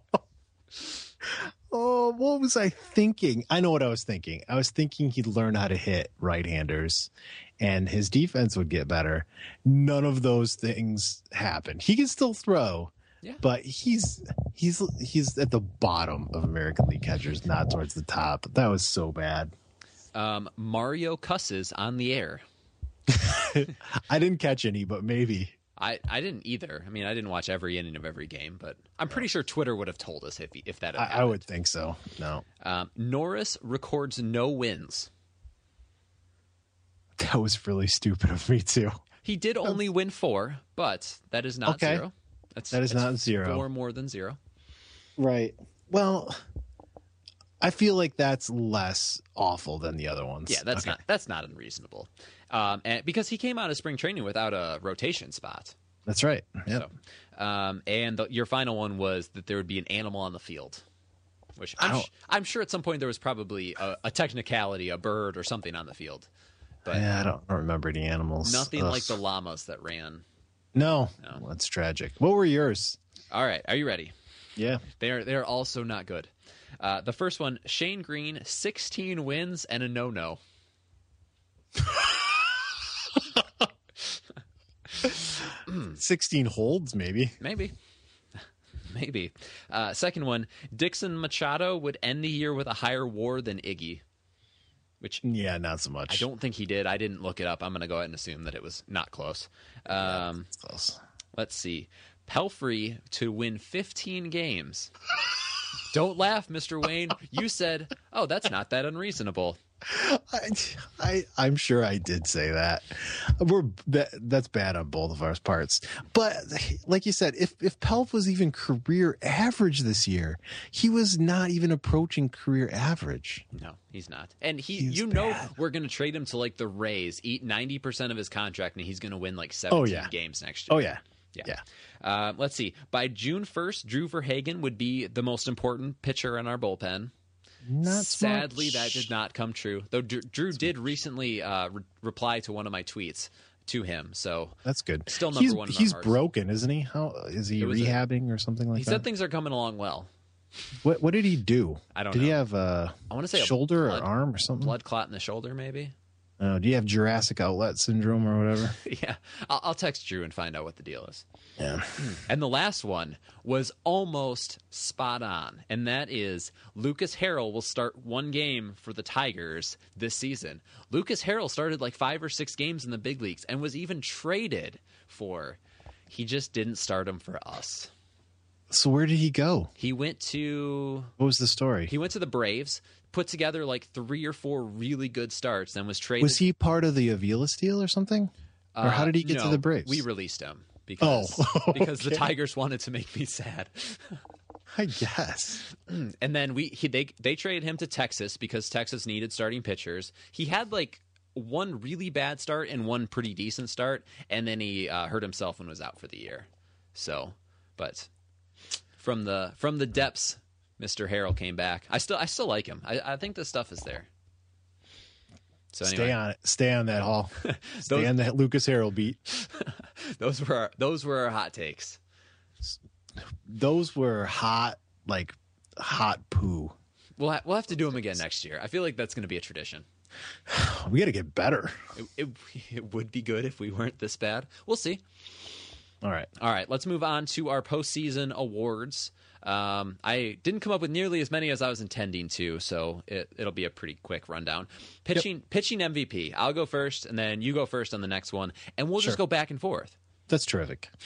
Oh, what was I thinking? I know what I was thinking. I was thinking he'd learn how to hit right-handers, and his defense would get better. None of those things happened. He can still throw, Yeah. But he's he's he's at the bottom of American League catchers, not towards the top. That was so bad. Um, Mario cusses on the air. I didn't catch any, but maybe. I, I didn't either. I mean, I didn't watch every inning of every game, but I'm pretty sure Twitter would have told us if if that had I, I would think so. No, Um, Norris records no wins. that was really stupid of me too. He did only win four, but that is not Okay. zero. That's, That is that's not zero. Four more than zero. Right. Well, I feel like that's less awful than the other ones. Yeah, that's Okay. not that's not unreasonable. Um, and because he came out of spring training without a rotation spot. That's right. Yeah. So, um, and the, your final one was that there would be an animal on the field, which I'm, sh- I'm sure at some point there was probably a, a technicality, a bird or something on the field, but yeah, I don't, I don't remember any animals. nothing Ugh. like the llamas that ran. No, No. that's tragic. What were yours? All right, are you ready? Yeah. They are they are also not good. Uh, the first one, Shane Greene, 16 wins and a no no. 16 holds, maybe. Maybe. Maybe. Uh, second one, Dixon Machado would end the year with a higher war than Iggy, which Yeah, not so much. I don't think he did. I didn't look it up. I'm going to go ahead and assume that it was not close. Um, It's close. let's see. Pelfrey to win 15 games. Don't laugh, Mr. Wayne. You said, oh, that's not that unreasonable. I, I, I'm sure I did say that. We're that, that's bad on both of our parts. But like you said, if if Pelf was even career average this year, he was not even approaching career average. No, he's not. And he, He's you know, bad. we're going to trade him to like the Rays, eat 90% of his contract, and he's going to win like 17 Oh, yeah. games next year. Oh yeah, Yeah. yeah. Uh, let's see. By June 1st, Drew Verhagen would be the most important pitcher in our bullpen. Not Sadly, much. that did not come true. Though Drew, Drew did recently uh, re- reply to one of my tweets to him. So That's good. Still number he's, one He's broken, isn't he? How is he was a- rehabbing or something like he that? He said things are coming along well. what What did he do? I don't know. Did he have a I wanna say a shoulder blood- or arm or something? Blood clot in the shoulder, maybe. Oh, do you have Jurassic outlet syndrome or whatever? yeah, I'll, I'll text Drew and find out what the deal is. Yeah. Hmm. And the last one was almost spot on, and that is Lucas Harrell will start one game for the Tigers this season. Lucas Harrell started like five or six games in the big leagues and was even traded for. He just didn't start him for us. So where did he go? He went to What was the story? he went to the Braves, put together like three or four really good starts, then was traded. was he part of the Aviles deal or something? Or how Uh, did he get no, to the Braves? We released him because Oh, because the okay. Tigers wanted to make me sad. I guess. And then we he, they they traded him to Texas because Texas needed starting pitchers. He had like one really bad start and one pretty decent start, and then he uh, hurt himself and was out for the year. So, but from the from the depths, Mister Harrell came back. I still I still like him. I, I think the stuff is there. So anyway, Stay on it. Stay on that hall. Stay Those- on that Lucas Harrell beat. those were our, those were our hot takes. Those were hot, like hot poo. We'll ha- we'll have to do them again next year. I feel like that's going to be a tradition. We got to get better. It, it, it would be good if we weren't this bad. We'll see. All right. All right, let's move on to our postseason awards. Um, I didn't come up with nearly as many as I was intending to, so it, it'll be a pretty quick rundown. Pitching, pitching MVP. I'll go first, and then you go first on the next one, and we'll just go back and forth. That's terrific.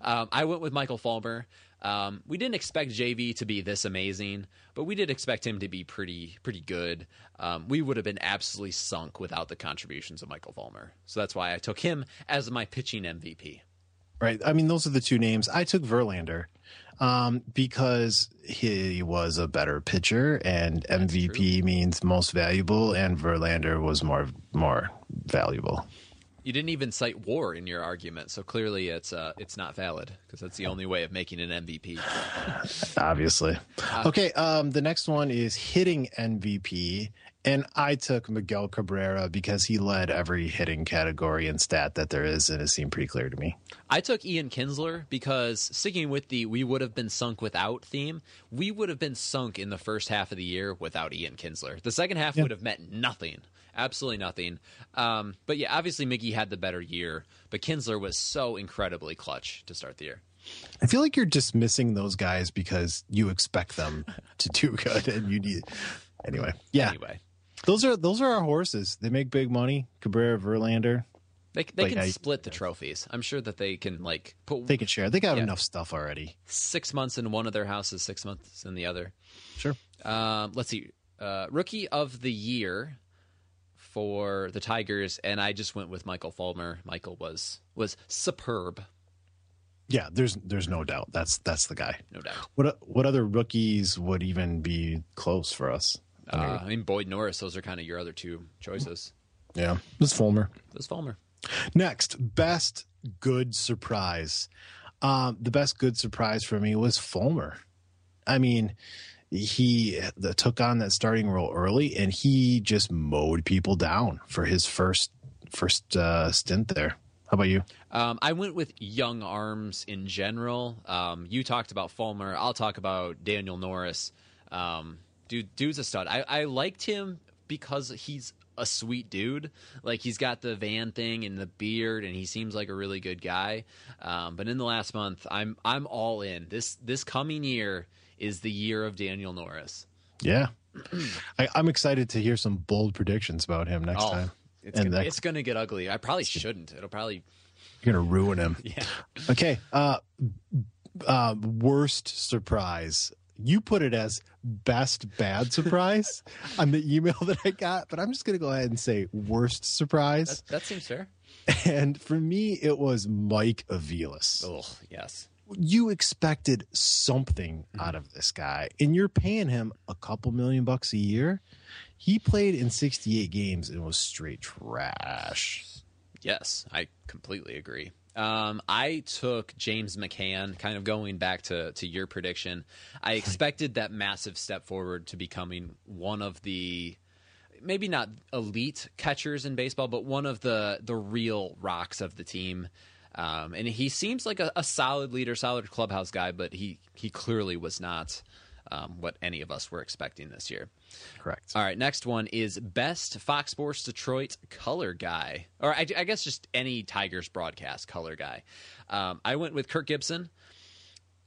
Um, I went with Michael Fulmer. Um, we didn't expect JV to be this amazing, but we did expect him to be pretty pretty good. Um, we would have been absolutely sunk without the contributions of Michael Fulmer, so that's why I took him as my pitching MVP. Right. I mean, those are the two names. I took Verlander um, because he was a better pitcher, and MVP means most valuable, and Verlander was more more valuable. You didn't even cite WAR in your argument, so clearly it's uh, it's not valid because that's the only way of making an MVP. Obviously. Okay. Um, the next one is hitting MVP, and I took Miguel Cabrera because he led every hitting category and stat that there is, and it seemed pretty clear to me. I took Ian Kinsler because sticking with the "we would have been sunk without" theme, we would have been sunk in the first half of the year without Ian Kinsler. The second half would have meant nothing, absolutely nothing. Um, but yeah, obviously Miggy had the better year, but Kinsler was so incredibly clutch to start the year. I feel like you're dismissing those guys because you expect them to do good and you need anyway. Yeah. Anyway, Those are those are our horses. They make big money. Cabrera, Verlander. they they Like, can I- split the trophies. I'm sure that they can like put They can share. They got Yeah. enough stuff already. six months in one of their houses, six months in the other. Sure. Um, let's see. Uh, rookie of the year for the Tigers, and I just went with Michael Fulmer. Michael was was superb, Yeah, there's there's no doubt. That's that's the guy. no doubt. What what other rookies would even be close for us? Uh, I mean, Boyd Norris. Those are kind of your other two choices. Yeah, this Fulmer. It was Fulmer. Next, best good surprise. Um, the best good surprise for me was Fulmer. I mean, he the, took on that starting role early, and he just mowed people down for his first first uh, stint there. How about you? Um, I went with young arms in general. Um, you talked about Fulmer. I'll talk about Daniel Norris. Um, dude, dude's a stud. I, I liked him because he's a sweet dude. Like he's got the van thing and the beard, and he seems like a really good guy. Um, but in the last month, I'm I'm all in. This this coming year is the year of Daniel Norris. Yeah, I, I'm excited to hear some bold predictions about him next time. Oh, it's And gonna, it's gonna get ugly. I probably shouldn't. It'll probably You're gonna ruin him. yeah. Okay. Uh, uh, worst surprise. You put it as best bad surprise on the email that I got, but I'm just gonna go ahead and say worst surprise. That, that seems fair. And for me, it was Mike Aviles. Oh yes. You expected something out of this guy, and you're paying him a couple million bucks a year. He played in 68 games and was straight trash. Yes, I completely agree. Um, I took James McCann, kind of going back to, to your prediction. I expected that massive step forward to becoming one of the maybe not elite catchers in baseball, but one of the the real rocks of the team. Um, and he seems like a, a solid leader, solid clubhouse guy, but he he clearly was not um, what any of us were expecting this year. Correct. All right, next one is best Fox Sports Detroit color guy, or I, I guess just any Tigers broadcast color guy. Um, I went with Kirk Gibson.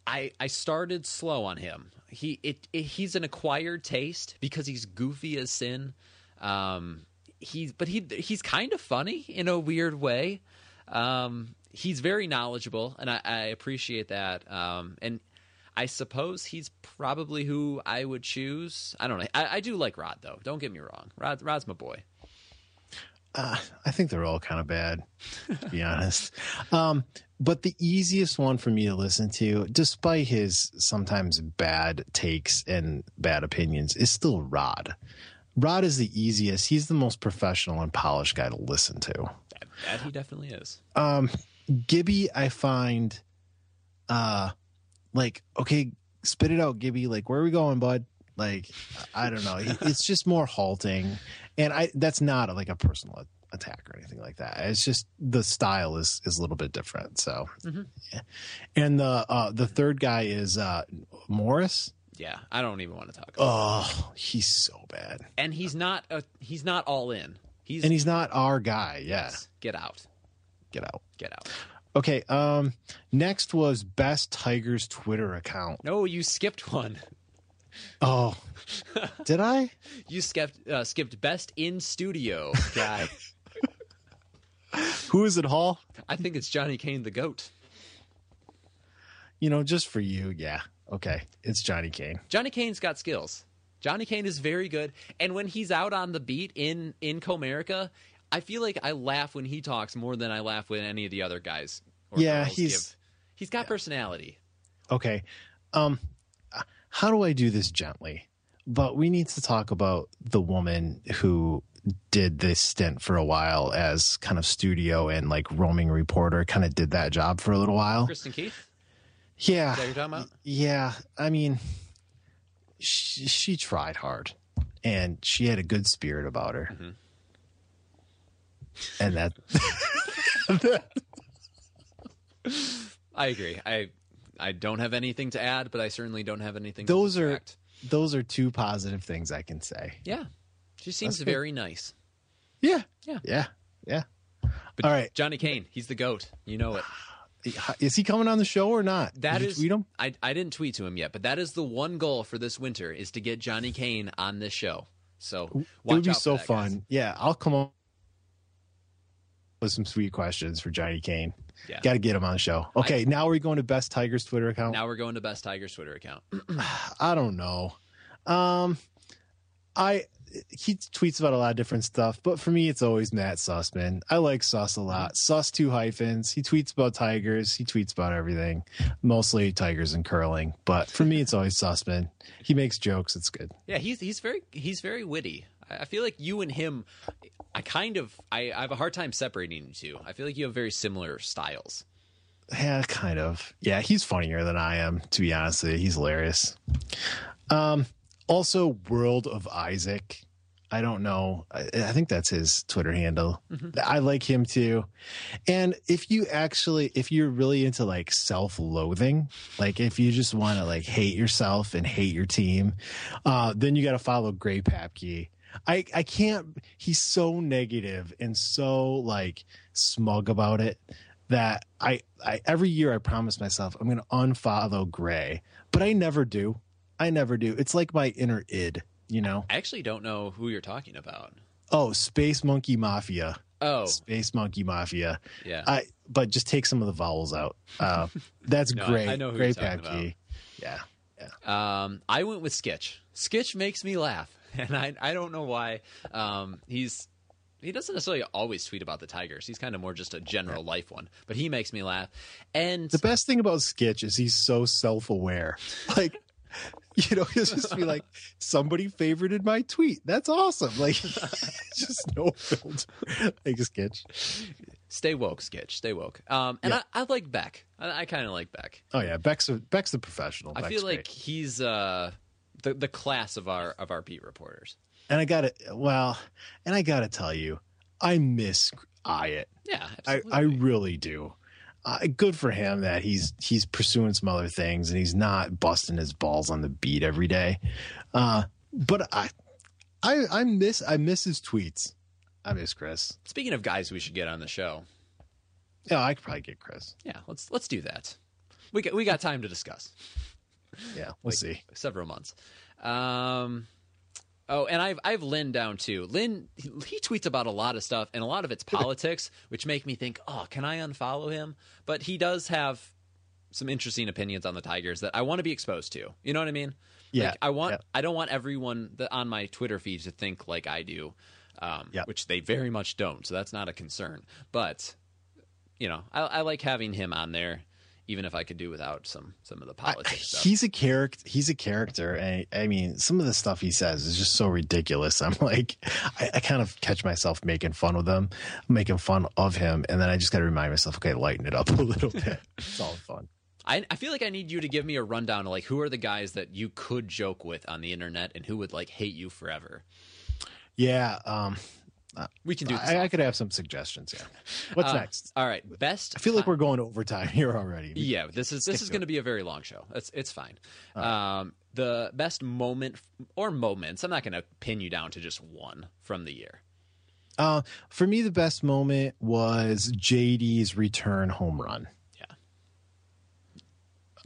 I I started slow on him. He it, it he's an acquired taste because he's goofy as sin. Um, he's but he he's kind of funny in a weird way. Um, he's very knowledgeable, and I, I appreciate that. Um, and I suppose he's probably who I would choose. I don't know. I, I do like Rod though. Don't get me wrong. Rod, Rod's my boy. Uh, I think they're all kind of bad, to be honest. Um, but the easiest one for me to listen to, despite his sometimes bad takes and bad opinions, is still Rod. Rod is the easiest. He's the most professional and polished guy to listen to. That, that he definitely is. Um, Gibby, I find, uh, like okay, spit it out, Gibby. Like, where are we going, bud? Like, I don't know. It's just more halting, and I that's not like a personal attack or anything like that. It's just the style is is a little bit different. So, yeah. and the uh the third guy is uh Morris. Yeah, I don't even want to talk. about Oh, he's so bad, And he's not a, he's not all in. He's and he's not our guy. Yeah, get out, get out. get out. Okay. Um. Next was best Tigers Twitter account. No, you skipped one. Oh, did I? You skipped uh, skipped best in studio guy. Who is it, Hall? I think it's Johnny Kane the goat. You know, just for you, yeah. Okay, it's Johnny Kane. Johnny Kane's got skills. Johnny Kane is very good, and when he's out on the beat in in Comerica, I feel like I laugh when he talks more than I laugh when any of the other guys. Or Yeah, he's- give. he's got personality. Okay, um, how do I do this gently? But we need to talk about the woman who did this stint for a while as kind of studio and like roaming reporter. Kind of did that job for a little while. Kristen Keith, Yeah, is that you're talking about? yeah. I mean, she, she tried hard, and she had a good spirit about her, Mm-hmm. And that I agree. I I don't have anything to add, but I certainly don't have anything. those are those are two positive things I can say. yeah. She seems That's good. very nice. Yeah. Yeah. Yeah. Yeah. But All right. Johnny Kane, he's the goat. You know it. Is he coming on the show or not? That Did you is, tweet him. I I didn't tweet to him yet, but that is the one goal for this winter is to get Johnny Kane on this show. So It would be so that, fun. guys. Yeah, I'll come on with some sweet questions for Johnny Kane. Yeah. Got to get him on the show. Okay, now we're going to Best Tigers Twitter account. Now we're going to Best Tigers Twitter account. I don't know. Um, I he tweets about a lot of different stuff, but for me, it's always Matt Sussman. I like Suss a lot. Suss two hyphens. He tweets about tigers. He tweets about everything, mostly tigers and curling. But for me, it's always Sussman. He makes jokes. It's good. Yeah, he's he's very he's very witty. I feel like you and him, I kind of I, I have a hard time separating you two. I feel like you have very similar styles. Yeah, kind of. Yeah, he's funnier than I am. To be honest, he's hilarious. Um, also, World of Isaac. I don't know. I, I think that's his Twitter handle. I like him too. And if you actually, if you're really into like self-loathing, like if you just want to like hate yourself and hate your team, uh, then you got to follow Gray Papke. I I can't. He's so negative and so like smug about it that I, I every year I promise myself I'm going to unfollow Gray, but I never do. I never do. It's like my inner id, you know. I actually don't know who you're talking about. Oh, Space Monkey Mafia. Oh, Space Monkey Mafia. yeah. I but just take some of the vowels out. Uh, that's No, great. I know who great you're talking Papke. Yeah. Um, I went with Skitch. Skitch makes me laugh, and I I don't know why. Um, he's he doesn't necessarily always tweet about the Tigers. He's kind of more just a general life one, but he makes me laugh. And The best thing about Skitch is he's so self-aware. Like, you know, he'll just be like, "Somebody favorited my tweet. That's awesome!" Like, just no filter. Like Skitch. stay woke, Skitch. Stay woke. Um, and Yeah. I, I like Beck. I, I kind of like Beck. Oh yeah, Beck's a, Beck's the professional. I Beck's feel like great. he's uh the the class of our of our beat reporters. and I got to well, and I got to tell you, I miss Iott. Yeah, I. I really do. Uh, good for him that he's he's pursuing some other things and he's not busting his balls on the beat every day. Uh, but I, I I miss I miss his tweets. I miss Chris. Speaking of guys, we should get on the show. Yeah, I could probably get Chris. Yeah, let's let's do that. We got we got time to discuss. Yeah, we'll Like, see. Several months. Um. Oh, and I've I've Lynn down too. Lynn he, he tweets about a lot of stuff, and a lot of it's politics, which make me think, oh, can I unfollow him? But he does have some interesting opinions on the Tigers that I want to be exposed to. You know what I mean? Yeah, Like, I want. yeah. I don't want everyone that on my Twitter feed to think like I do, um, Yeah. which they very much don't. So that's not a concern. But you know, I, I like having him on there, even if I could do without some some of the I- politics stuff. he's a character. He's a character, and I mean, some of the stuff he says is just so ridiculous. I'm like, I, I kind of catch myself making fun of them, making fun of him, and then I just got to remind myself, okay, lighten it up a little bit. it's all fun. I, I feel like I need you to give me a rundown of like who are the guys that you could joke with on the internet and who would like hate you forever. Yeah, um, We can do this. I, I could have some suggestions. Yeah. What's Uh, next? All right, best. I feel like we're going overtime here already. Yeah, this is this is going to be a very long show. It's it's fine. Um, the best moment or moments. I'm not going to pin you down to just one from the year. Uh, for me, the best moment was JD's return home run.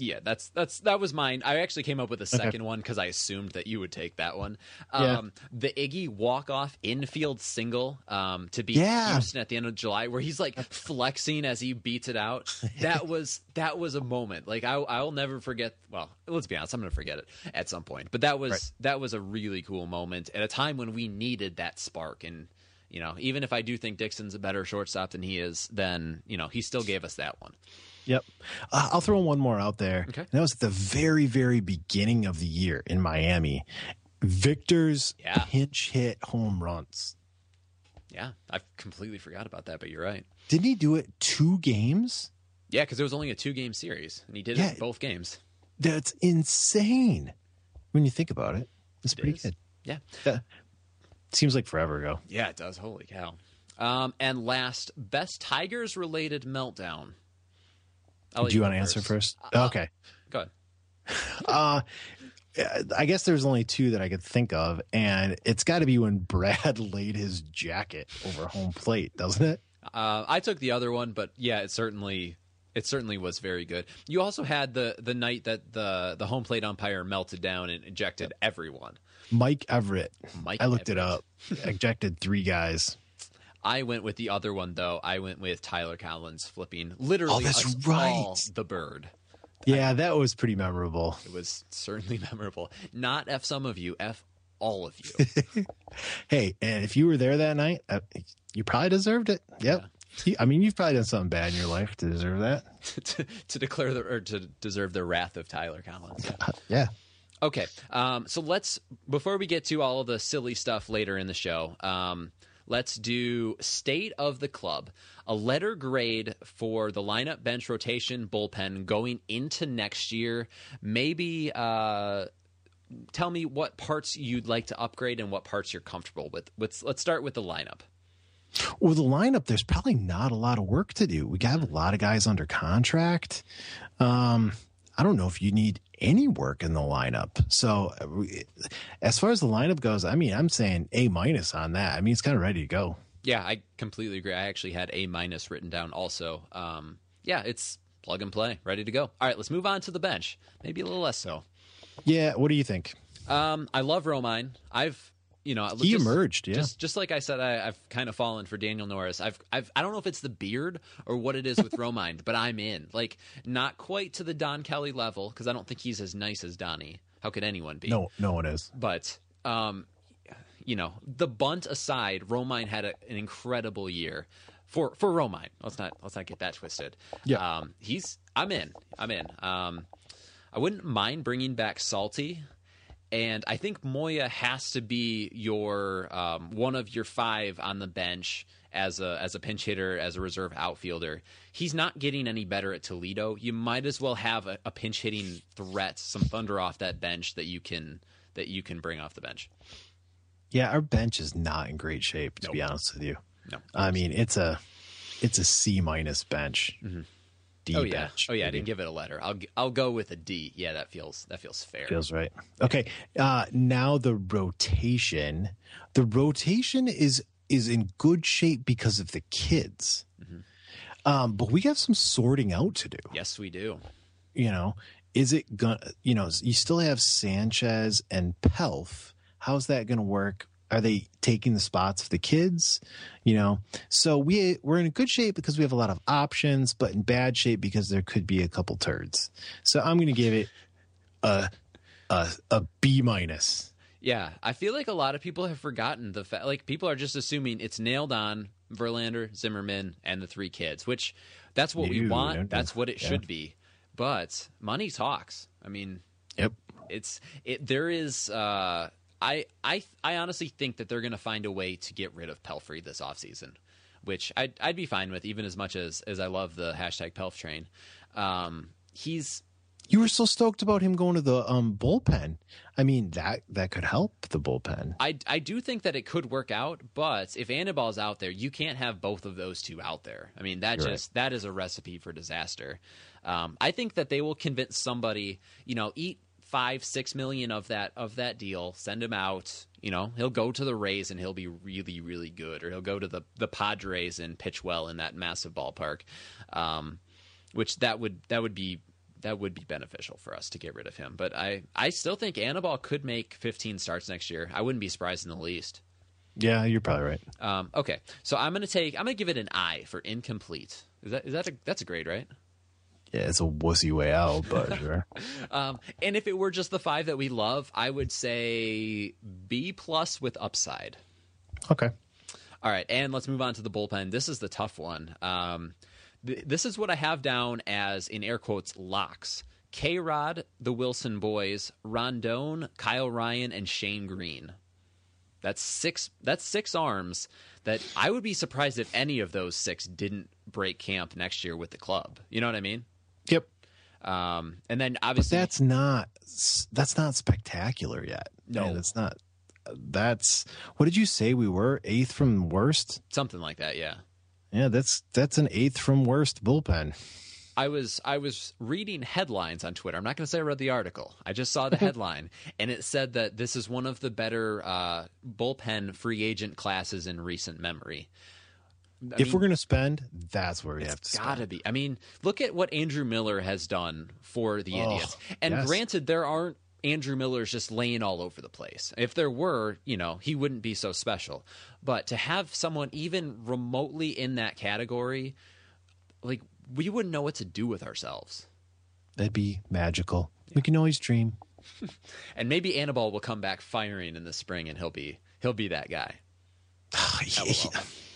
Yeah, that's that's that was mine. I actually came up with a second one because I assumed that you would take that one. Yeah. Um, The Iggy walk off infield single um, to beat Yeah. Houston at the end of July, where he's like flexing as he beats it out. That was that was a moment. Like I I'll never forget. Well, let's be honest, I'm gonna forget it at some point. But that was Right. that was a really cool moment at a time when we needed that spark and. You know, even if I do think Dixon's a better shortstop than he is, then you know he still gave us that one. Yep. Uh, I'll throw one more out there. Okay. And that was at the very, very beginning of the year in Miami. Victor's Yeah. pinch hit home runs. Yeah, I completely forgot about that, but you're right. Didn't he do it two games? Yeah, because it was only a two game series, and he did Yeah. it both games. That's insane when you think about it. It's pretty is. good. Yeah. That seems like forever ago. Yeah, it does. Holy cow. Um, and last, best Tigers related meltdown. I'll you go want to answer first? okay. Go ahead. Uh, I guess there's only two that I could think of, and it's got to be when Brad laid his jacket over home plate, doesn't it? Uh, I took the other one, but yeah, it certainly It certainly was very good. You also had the the night that the the home plate umpire melted down and ejected everyone. Mike Everitt. Mike I looked Everitt. it up. Ejected three guys. I went with the other one though. I went with Tyler Collins flipping literally Oh, that's right. all the bird. Yeah, that was pretty memorable. It was certainly memorable. Not f some of you, f all of you. Hey, and if you were there that night, uh, you probably deserved it. Yep. You- I mean, you've probably done something bad in your life to deserve that. to, to declare the or to deserve the wrath of Tyler Collins. Yeah. Okay, um, so let's before we get to all of the silly stuff later in the show, um, let's do state of the club, a letter grade for the lineup, bench, rotation, bullpen going into next year. Maybe uh, tell me what parts you'd like to upgrade and what parts you're comfortable with. Let's let's start with the lineup. Well, the lineup, there's probably not a lot of work to do. We got a lot of guys under contract. Um, I don't know if you need any work in the lineup. So, uh, as far as the lineup goes, I mean, I'm saying A minus on that. I mean, it's kind of ready to go. Yeah, I completely agree. I actually had a minus written down also. Um, yeah, it's plug and play, ready to go. All right, let's move on to the bench. Maybe a little less so. Yeah. What do you think? Um, I love Romine. I've you know He emerged, yeah. Just just like I said, I, I've kind of fallen for Daniel Norris. I've I've I don't know if it's the beard or what it is with Romine, but I'm in. Like not quite to the Don Kelly level because I don't think he's as nice as Donnie. How could anyone be? No, no one is. But um, you know, the bunt aside, Romine had a, an incredible year for for Romine. Let's not let's not get that twisted. Yeah. Um, he's I'm in. I'm in. Um, I wouldn't mind bringing back Salty. And I think Moya has to be your um, one of your five on the bench as a as a pinch hitter, as a reserve outfielder. He's not getting any better at Toledo. You might as well have a, a pinch hitting threat, some thunder off that bench that you can that you can bring off the bench. Yeah, our bench is not in great shape, to be honest with you. No. I mean, it's a it's a C minus bench. D oh yeah, bench. oh yeah. I didn't give it a letter. I'll I'll go with a D. Yeah, that feels that feels fair. Feels right. Okay. Uh now the rotation. The rotation is is in good shape because of the kids. Um, but we have some sorting out to do. yes, we do. You know, is it gonna you know, you still have Sanchez and Pelf. How's that gonna work? Are they taking the spots of the kids? You know, so we we're in good shape because we have a lot of options, but in bad shape because there could be a couple turds. So I'm going to give it a a a B minus. Yeah, I feel like a lot of people have forgotten the fact. Like people are just assuming it's nailed on Verlander, Zimmermann, and the three kids, which that's what we want. That's what it yeah. should be. But money talks. I mean, Yep. it's it. There is. Uh, I I I honestly think that they're going to find a way to get rid of Pelfrey this offseason, which I'd I'd be fine with, even as much as as I love the hashtag Pelf train. Um, he's You were so stoked about him going to the um bullpen. I mean that that could help the bullpen. I, I do think that it could work out, but if Anibal's out there, you can't have both of those two out there. I mean, that You're just that is a recipe for disaster. Um, I think that they will convince somebody, you know, eat five, six million of that of that deal, send him out. You know, he'll go to the Rays and he'll be really, really good, or he'll go to the the Padres and pitch well in that massive ballpark. Um, which that would that would be that would be beneficial for us to get rid of him. But I I still think Anibal could make 15 starts next year. I wouldn't be surprised in the least. Yeah, you're probably right. Um, okay, so I'm gonna take I'm gonna give it an I for incomplete. Is that is that a, that's a grade, right? Yeah, it's a wussy way out, but sure. Um, and if it were just the five that we love, I would say B plus with upside. Okay. All right, and let's move on to the bullpen. This is the tough one. Um, th- this is what I have down as in air quotes locks: K Rod, the Wilson boys, Rondon, Kyle Ryan, and Shane Greene. That's six. That's six arms. That I would be surprised if any of those six didn't break camp next year with the club. You know what I mean? Yep. Um, and then But obviously that's not that's not spectacular yet. No. Man, it's not. That's what did you say we were eighth from worst? something like that. Yeah. Yeah, that's that's an eighth from worst bullpen. I was I was reading headlines on Twitter. I'm not going to say I read the article. I just saw the headline, and it said that this is one of the better uh, bullpen free agent classes in recent memory. I if mean, we're gonna spend, that's where we have to it's spend. gotta be. I mean, look at what Andrew Miller has done for the Oh, idiots. And yes. granted, there aren't Andrew Millers just laying all over the place. If there were, you know, he wouldn't be so special. But to have someone even remotely in that category, like we wouldn't know what to do with ourselves. That'd be magical. We can always dream. And maybe Anibal will come back firing in the spring, and he'll be he'll be that guy.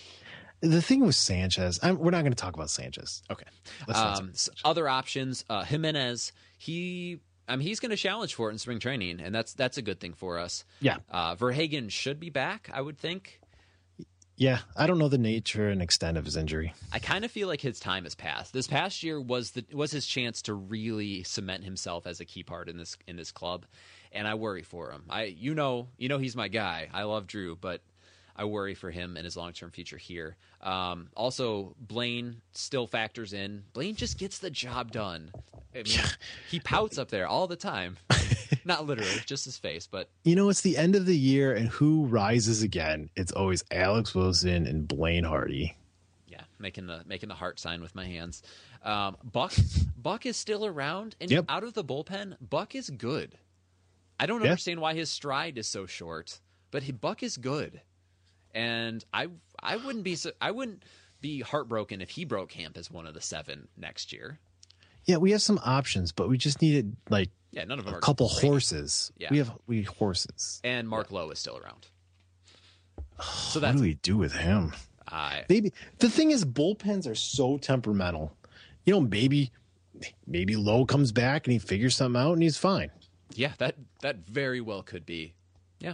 The thing with Sanchez, I'm, we're not going to talk about Sanchez. Okay. Um, s- other options, uh, Jimenez. He, I mean, he's going to challenge for it in spring training, and that's that's a good thing for us. Yeah. Uh, Verhagen should be back, I would think. Yeah, I don't know the nature and extent of his injury. I kind of feel like his time has passed. This past year was the was his chance to really cement himself as a key part in this in this club, and I worry for him. I you know you know he's my guy. I love Drew, but I worry for him and his long term future here. Um, also, Blaine still factors in. Blaine just gets the job done. I mean, he pouts up there all the time. Not literally, just his face, but You know, it's the end of the year, and who rises again? It's always Alex Wilson and Blaine Hardy. yeah, making the making the heart sign with my hands. Um, Buck Buck is still around, and Yep. out of the bullpen, Buck is good. I don't Yeah. understand why his stride is so short, but he, Buck is good, and I I wouldn't be so, I wouldn't be heartbroken if he broke camp as one of the seven next year. Yeah, we have some options, but we just needed like Yeah, none of them a couple great. horses. Yeah. We have we horses. and Mark Lowe is still around. So what do we do with him? I Maybe the thing is bullpens are so temperamental. You know, maybe maybe Lowe comes back and he figures something out and he's fine. yeah that that very well could be. Yeah,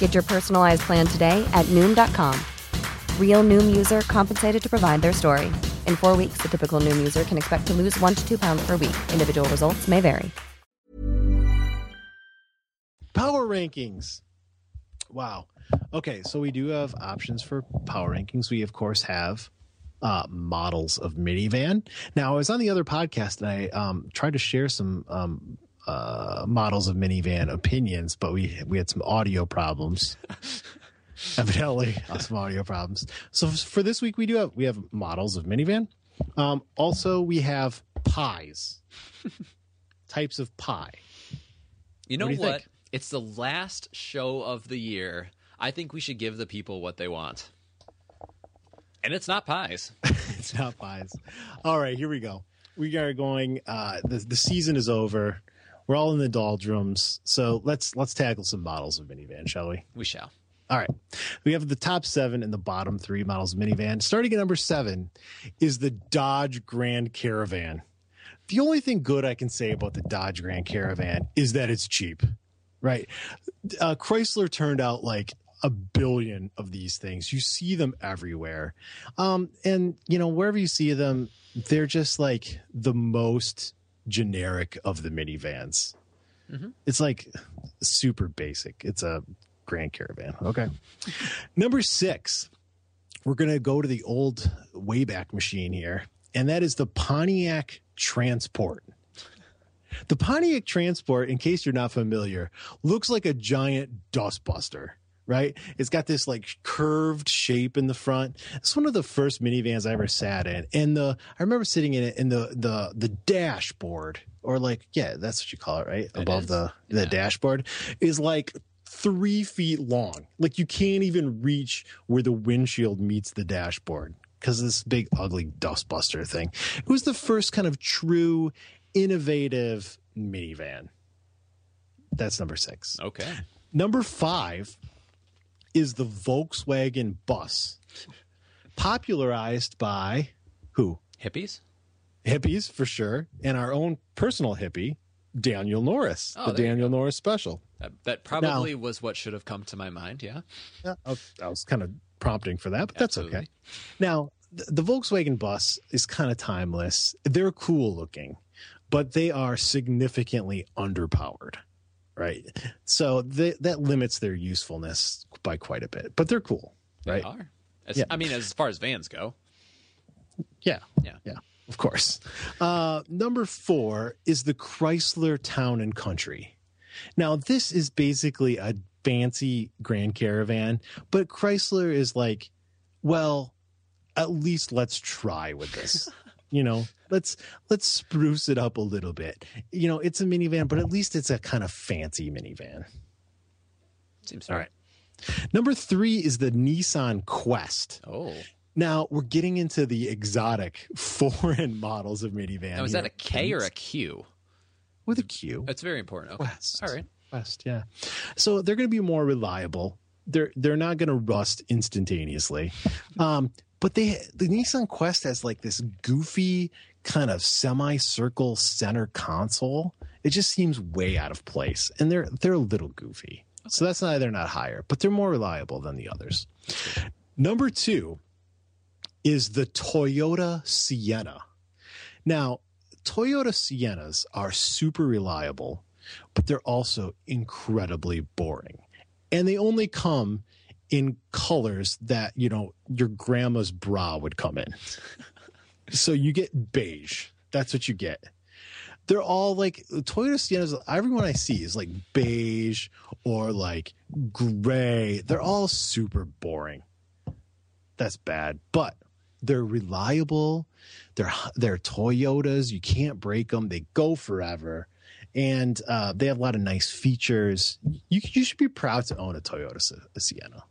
Get your personalized plan today at Noom.com. Real Noom user compensated to provide their story. In four weeks, the typical Noom user can expect to lose one to two pounds per week. Individual results may vary. Power rankings. Wow. Okay, so we do have options for power rankings. We of course have uh, models of minivan. Now, I was on the other podcast and I um, tried to share some um, uh, models of minivan opinions, but we we had some audio problems. Evidently, uh, some audio problems. So for this week, we do have we have models of minivan. Um, also, we have pies, types of pie. You know What what? you think? It's the last show of the year. I think we should give the people what they want. And it's not pies. it's not pies. All right, here we go. We are going. Uh, the the season is over. We're all in the doldrums. So let's let's tackle some models of minivan, shall we? We shall. All right. We have the top seven and the bottom three models of minivan. Starting at number seven is the Dodge Grand Caravan. The only thing good I can say about the Dodge Grand Caravan is that it's cheap, right? Uh, Chrysler turned out like a billion of these things. You see them everywhere. Um, and, you know, wherever you see them, they're just like the most generic of the minivans. Mhm. It's like super basic. It's a Grand Caravan. Okay. Number six, we're going to go to the old Wayback Machine here, and that is the Pontiac Transport. The Pontiac Transport, in case you're not familiar, looks like a giant dustbuster, right? It's got this like curved shape in the front. It's one of the first minivans I ever sat in. And the I remember sitting in it in the the the dashboard or like yeah, that's what you call it, right? Above is. the the Yeah. dashboard is like three feet long. Like you can't even reach where the windshield meets the dashboard because this big ugly dustbuster thing. It was the first kind of true innovative minivan. That's number six. Okay. Number five is the Volkswagen bus, popularized by who? Hippies? Hippies, for sure. And our own personal hippie, Daniel Norris, Oh, the Daniel Norris special. That, probably was what should have come to my mind. Yeah. Yeah, I was- I was kind of prompting for that, but that's okay. Now, the Volkswagen bus is kind of timeless. They're cool looking, but they are significantly underpowered, right? So they, that limits their usefulness by quite a bit, but they're cool, right? They are. As, Yeah. I mean, as far as vans go. Yeah. Yeah. Yeah. Of course. Uh, number four is the Chrysler Town and Country. Now, this is basically a fancy Grand Caravan, but Chrysler is like, well, at least let's try with this. you know, let's let's spruce it up a little bit. You know, it's a minivan, but at least it's a kind of fancy minivan. Seems All right. Number three is the Nissan Quest. Oh. Now we're getting into the exotic foreign models of minivan. Now, is that a K or a Q? with a Q? That's very important. Okay. Quest. All right. Quest, yeah. So they're going to be more reliable. They're they're not going to rust instantaneously. Um, but they the Nissan Quest has like this goofy kind of semicircle center console. It just seems way out of place, and they're they're a little goofy. So that's why they're not higher, but they're more reliable than the others. Number two is the Toyota Sienna. Now, Toyota Siennas are super reliable, but they're also incredibly boring. And they only come in colors that, you know, your grandma's bra would come in. so you get beige. That's what you get. They're all like Toyota Siennas. Everyone I see is like beige or like gray. They're all super boring. That's bad, but they're reliable. They're they're Toyotas. You can't break them. They go forever, and uh, they have a lot of nice features. You you should be proud to own a Toyota Sienna.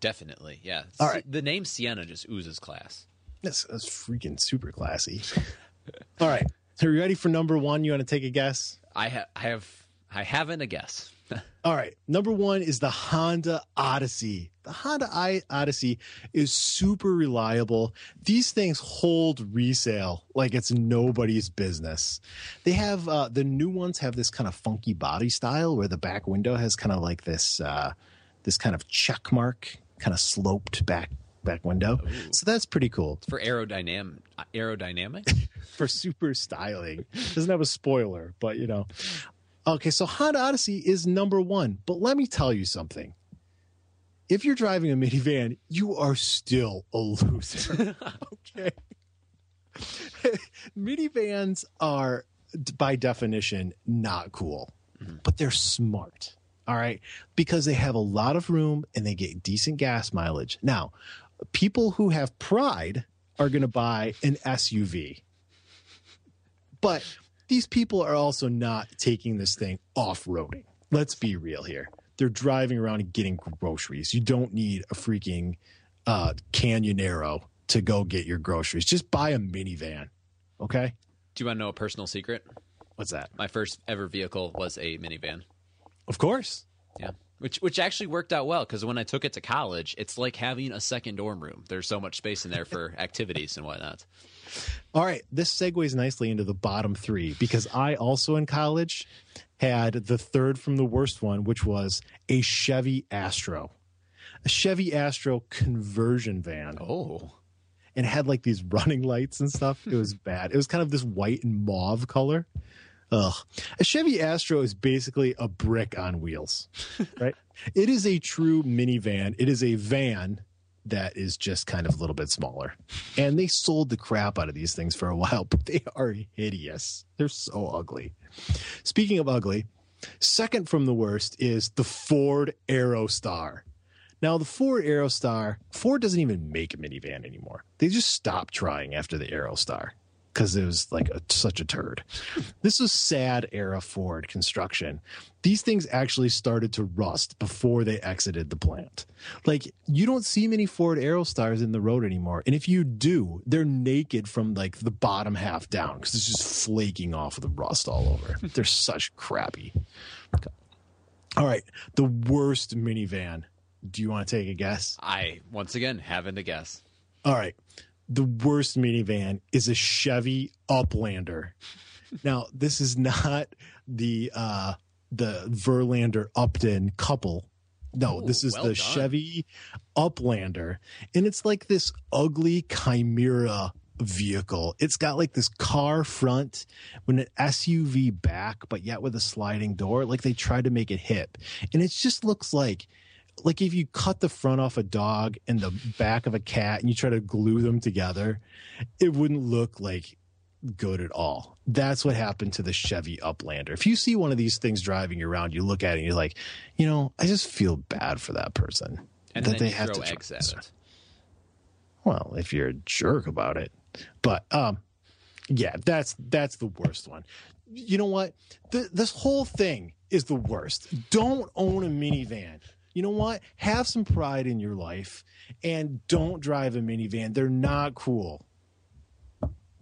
Definitely. Yeah. All right. The name Sienna just oozes class. That's that's freaking super classy. All right, are you ready for number one? You want to take a guess? I, ha- I have. I haven't a guess. All right. Number one is the Honda Odyssey. The Honda I- Odyssey is super reliable. These things hold resale like it's nobody's business. They have uh, the new ones have this kind of funky body style where the back window has kind of like this uh, this kind of check mark, kind of sloped back back window. So that's pretty cool For aerodynam- aerodynamic? for super styling. Doesn't have a spoiler, but you know. Okay, so Honda Odyssey is number one. But let me tell you something. If you're driving a minivan, you are still a loser. okay. Minivans are, by definition, not cool, mm-hmm. but they're smart. All right. Because they have a lot of room and they get decent gas mileage. Now, people who have pride are going to buy an SUV. But these people are also not taking this thing off roading. Let's be real here. They're driving around and getting groceries. You don't need a freaking uh, Canyonero to go get your groceries. Just buy a minivan. Okay. Do you want to know a personal secret? What's that? My first ever vehicle was a minivan. Of course. Yeah. Which which actually worked out well because when I took it to college, it's like having a second dorm room. There's so much space in there for activities and whatnot. All right, this segues nicely into the bottom three because I also in college had the third from the worst one, which was a Chevy Astro, a Chevy Astro conversion van. Oh. And it had like these running lights and stuff. It was bad. It was kind of this white and mauve color. Ugh. A Chevy Astro is basically a brick on wheels, right? it is a true minivan. It is a van that is just kind of a little bit smaller. And they sold the crap out of these things for a while, but they are hideous. They're so ugly. Speaking of ugly, second from the worst is the Ford Aerostar. Now, the Ford Aerostar, Ford doesn't even make a minivan anymore. They just stopped trying after the Aerostar because it was like a, such a turd. This was sad era Ford construction. These things actually started to rust before they exited the plant. Like you don't see many Ford Aerostars in the road anymore, and if you do, they're naked from like the bottom half down because it's just flaking off with the rust all over. they're such crappy. All right, the worst minivan. Do you want to take a guess? I once again having to guess. All right. The worst minivan is a Chevy Uplander. now, this is not the uh the Verlander Upton couple. No, Ooh, this is well the done. Chevy Uplander. And it's like this ugly chimera vehicle. It's got like this car front with an SUV back, but yet with a sliding door. Like they tried to make it hip. And it just looks like like if you cut the front off a dog and the back of a cat and you try to glue them together, it wouldn't look like good at all. That's what happened to the Chevy Uplander. If you see one of these things driving around, you look at it and you're like, you know, I just feel bad for that person And that they have throw to eggs try- at it. Well, if you're a jerk about it, but um, yeah, that's that's the worst one. You know what? Th- this whole thing is the worst. Don't own a minivan. You know what? Have some pride in your life and don't drive a minivan. They're not cool.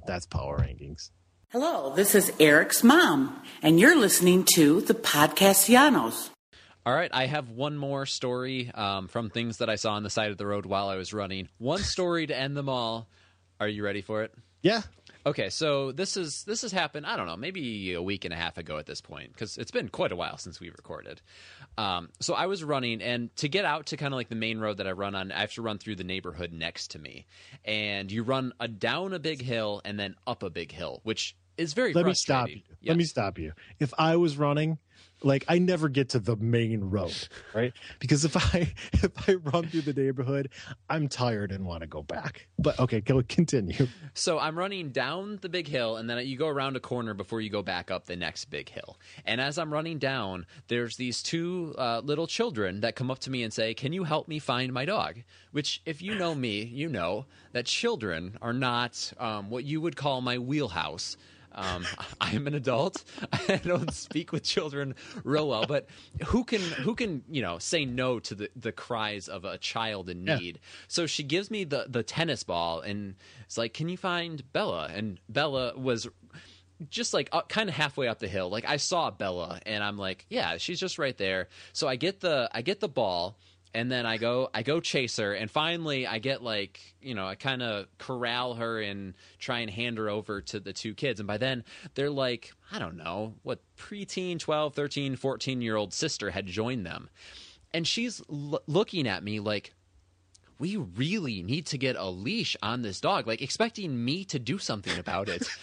That's power rankings. Hello, this is Eric's mom, and you're listening to the Podcastellanos. All right, I have one more story um, from things that I saw on the side of the road while I was running. One story to end them all. Are you ready for it? Yeah. Okay, so this is this has happened. I don't know, maybe a week and a half ago at this point, because it's been quite a while since we recorded. Um, so I was running, and to get out to kind of like the main road that I run on, I have to run through the neighborhood next to me, and you run a down a big hill and then up a big hill, which is very Let me stop you. Let me stop you. If I was running, like I never get to the main road, right? Because if I if I run through the neighborhood, I'm tired and want to go back. But okay, go continue. So I'm running down the big hill, and then you go around a corner before you go back up the next big hill. And as I'm running down, there's these two uh, little children that come up to me and say, "Can you help me find my dog?" Which, if you know me, you know that children are not um, what you would call my wheelhouse. Um, I'm an adult. I don't speak with children real well, but who can who can you know say no to the, the cries of a child in Yeah. need? So she gives me the the tennis ball and it's like, "Can you find Bella?" And Bella was just like up, kind of halfway up the hill. Like I saw Bella and I'm like, "Yeah, she's just right there." So I get the I get the ball and then I go I go chase her and finally I get like, you know, I kind of corral her and try and hand her over to the two kids and by then they're like, I don't know, what preteen 12, 13, 14 year old sister had joined them. And she's l- looking at me like we really need to get a leash on this dog, like expecting me to do something about it.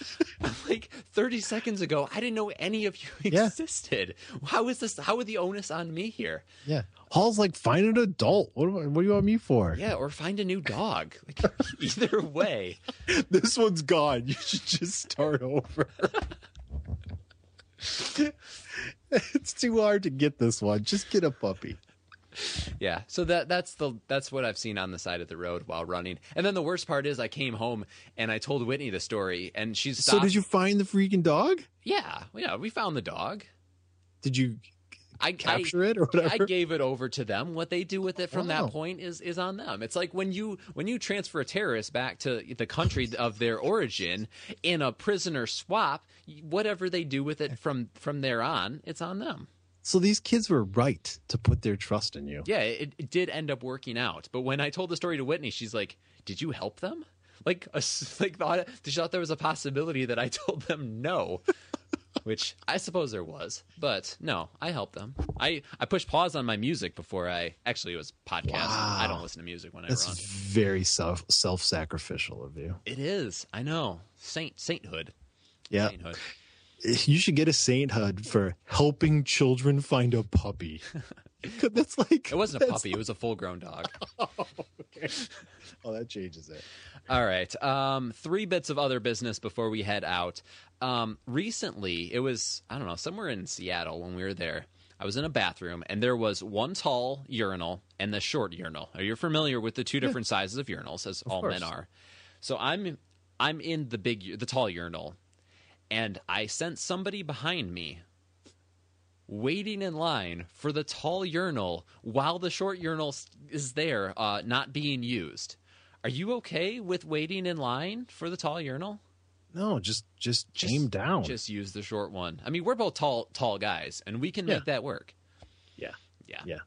Like 30 seconds ago, I didn't know any of you Yeah. existed. How is this? How are the onus on me here? Yeah. Hall's like find an adult. What do, I- what do you want me for? Yeah, or find a new dog. Like either way. This one's gone. You should just start over. it's too hard to get this one. Just get a puppy. Yeah. So that that's the that's what I've seen on the side of the road while running. And then the worst part is I came home and I told Whitney the story and she's So did you find the freaking dog? Yeah. Yeah, we found the dog. Did you I capture I, it or whatever? I gave it over to them. What they do with it from Wow. that point is is on them. It's like when you when you transfer a terrorist back to the country of their origin in a prisoner swap, whatever they do with it from from there on, it's on them. So these kids were right to put their trust in you. Yeah, it, it did end up working out. But when I told the story to Whitney, she's like, "Did you help them?" Like, a like thought she thought there was a possibility that I told them no. Which I suppose there was, but no, I helped them. I, I pushed pause on my music before I actually it was podcast. I don't listen to music when I That's run. very self self sacrificial of you. It is. I know. Saint sainthood. Yeah. Sainthood. You should get a sainthood for helping children find a puppy. That's like It wasn't a puppy. It was a full grown dog. okay. Oh, that changes it. All right. Um, three bits of other business before we head out. Um, recently, it was, I don't know, somewhere in Seattle when we were there. I was in a bathroom and there was one tall urinal and the short urinal. Are you familiar with the two different sizes of urinals, as all men are? So I'm I'm in the big, the tall urinal, and I sent somebody behind me waiting in line for the tall urinal while the short urinal is there, uh, not being used. Are you okay with waiting in line for the tall urinal? No, just just aim down. Just use the short one. I mean, we're both tall, tall guys, and we can Yeah. make that work. yeah. Yeah. Yeah.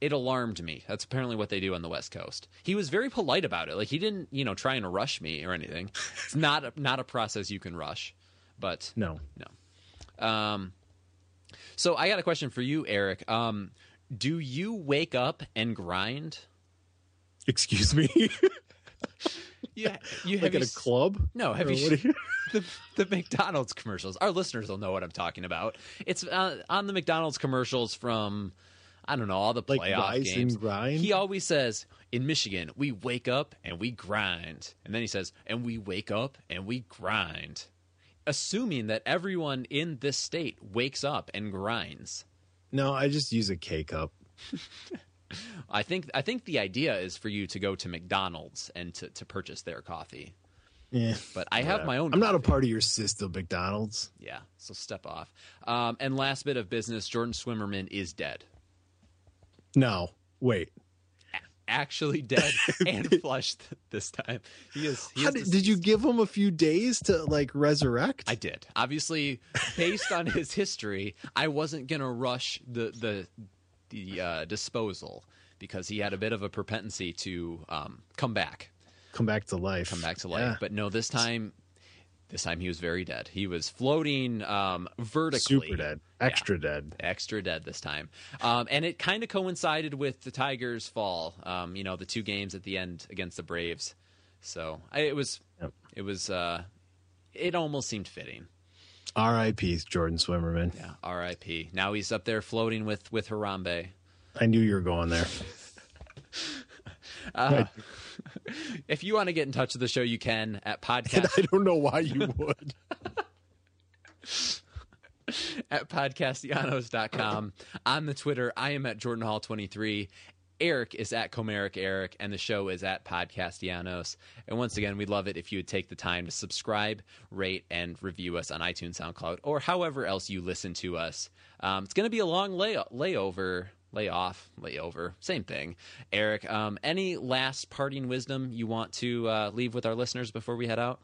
It alarmed me. That's apparently what they do on the West Coast. He was very polite about it. Like he didn't, you know, try and rush me or anything. It's not a, not a process you can rush. But No. no. Um, so I got a question for you, Eric. Um, do you wake up and grind? Excuse me. Yeah, you like have at you a s- club? No, have Or you, you- the the McDonald's commercials? Our listeners will know what I'm talking about. It's uh, on the McDonald's commercials from I don't know all the Like playoff Rise and games. Grind? He always says in Michigan we wake up and we grind, and then he says and we wake up and we grind, assuming that everyone in this state wakes up and grinds. No, I just use a K cup. I think I think the idea is for you to go to McDonald's and to, to purchase their coffee. Yeah. But I have whatever. my own. I'm not a part of your system, McDonald's. Yeah, so step off. Um, and last bit of business: Jordan Swimmerman is dead. No. Wait. Actually dead and flushed this time. He is. He is did, did you give him a few days to like resurrect? I did. Obviously, based on his history, I wasn't gonna rush the the the uh, disposal because he had a bit of a propensity to um, come back, Come back to life. come back to life. Yeah. But no, this time, this time he was very dead. He was floating um, vertically. Super dead. Extra dead. extra dead this time. Um, and it kind of coincided with the Tigers' fall. Um, you know, the two games at the end against the Braves. So I, it was, Yep. it was, uh, it almost seemed fitting. R.I.P. Jordan Swimmerman. Yeah, R.I.P. Now he's up there floating with with Harambe. I knew you were going there. Uh, if you want to get in touch with the show, you can at And podcast I don't know why you would. at podcastellanos.com. On the Twitter, I am at Jordan Hall 23. Eric is at Comerica Eric, and the show is at Podcastellanos. And once again, we'd love it if you would take the time to subscribe, rate, and review us on iTunes, SoundCloud, or however else you listen to us. Um, it's going to be a long lay- layover, layoff, layover, same thing. Eric, um, any last parting wisdom you want to uh, leave with our listeners before we head out?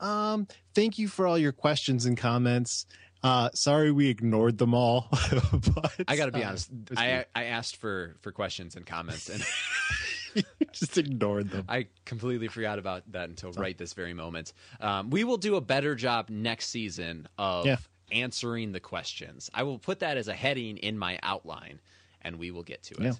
Um, thank you for all your questions and comments. Uh, sorry we ignored them all. but, I got to be uh, honest. I I asked for for questions and comments, and just ignored them. I completely forgot about that until right this very moment. Um, we will do a better job next season of Yeah. Answering the questions. I will put that as a heading in my outline, and we will get to it. Yeah.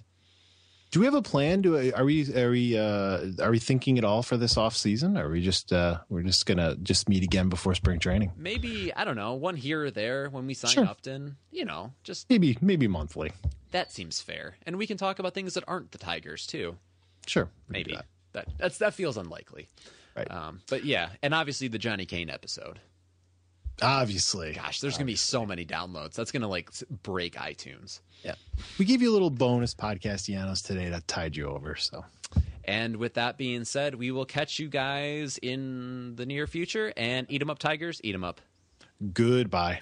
Do we have a plan? Do are we are we uh, are we thinking at all for this off season? Or are we just uh, we're just gonna just meet again before spring training? Maybe I don't know one here or there when we sign Sure. Upton. You know, just Maybe maybe monthly. that seems fair, and we can talk about things that aren't the Tigers too. Sure, we can do Maybe that. that that's that feels unlikely. Right. Um, but yeah, and obviously the Johnny Kane episode. Obviously, Gosh, there's gonna be so many downloads. That's gonna like break iTunes. yeah. We gave you a little bonus Podcastellanos today that tied you over. So And with that being said, we will catch you guys in the near future. And eat 'em up, Tigers. Eat 'em up. goodbye.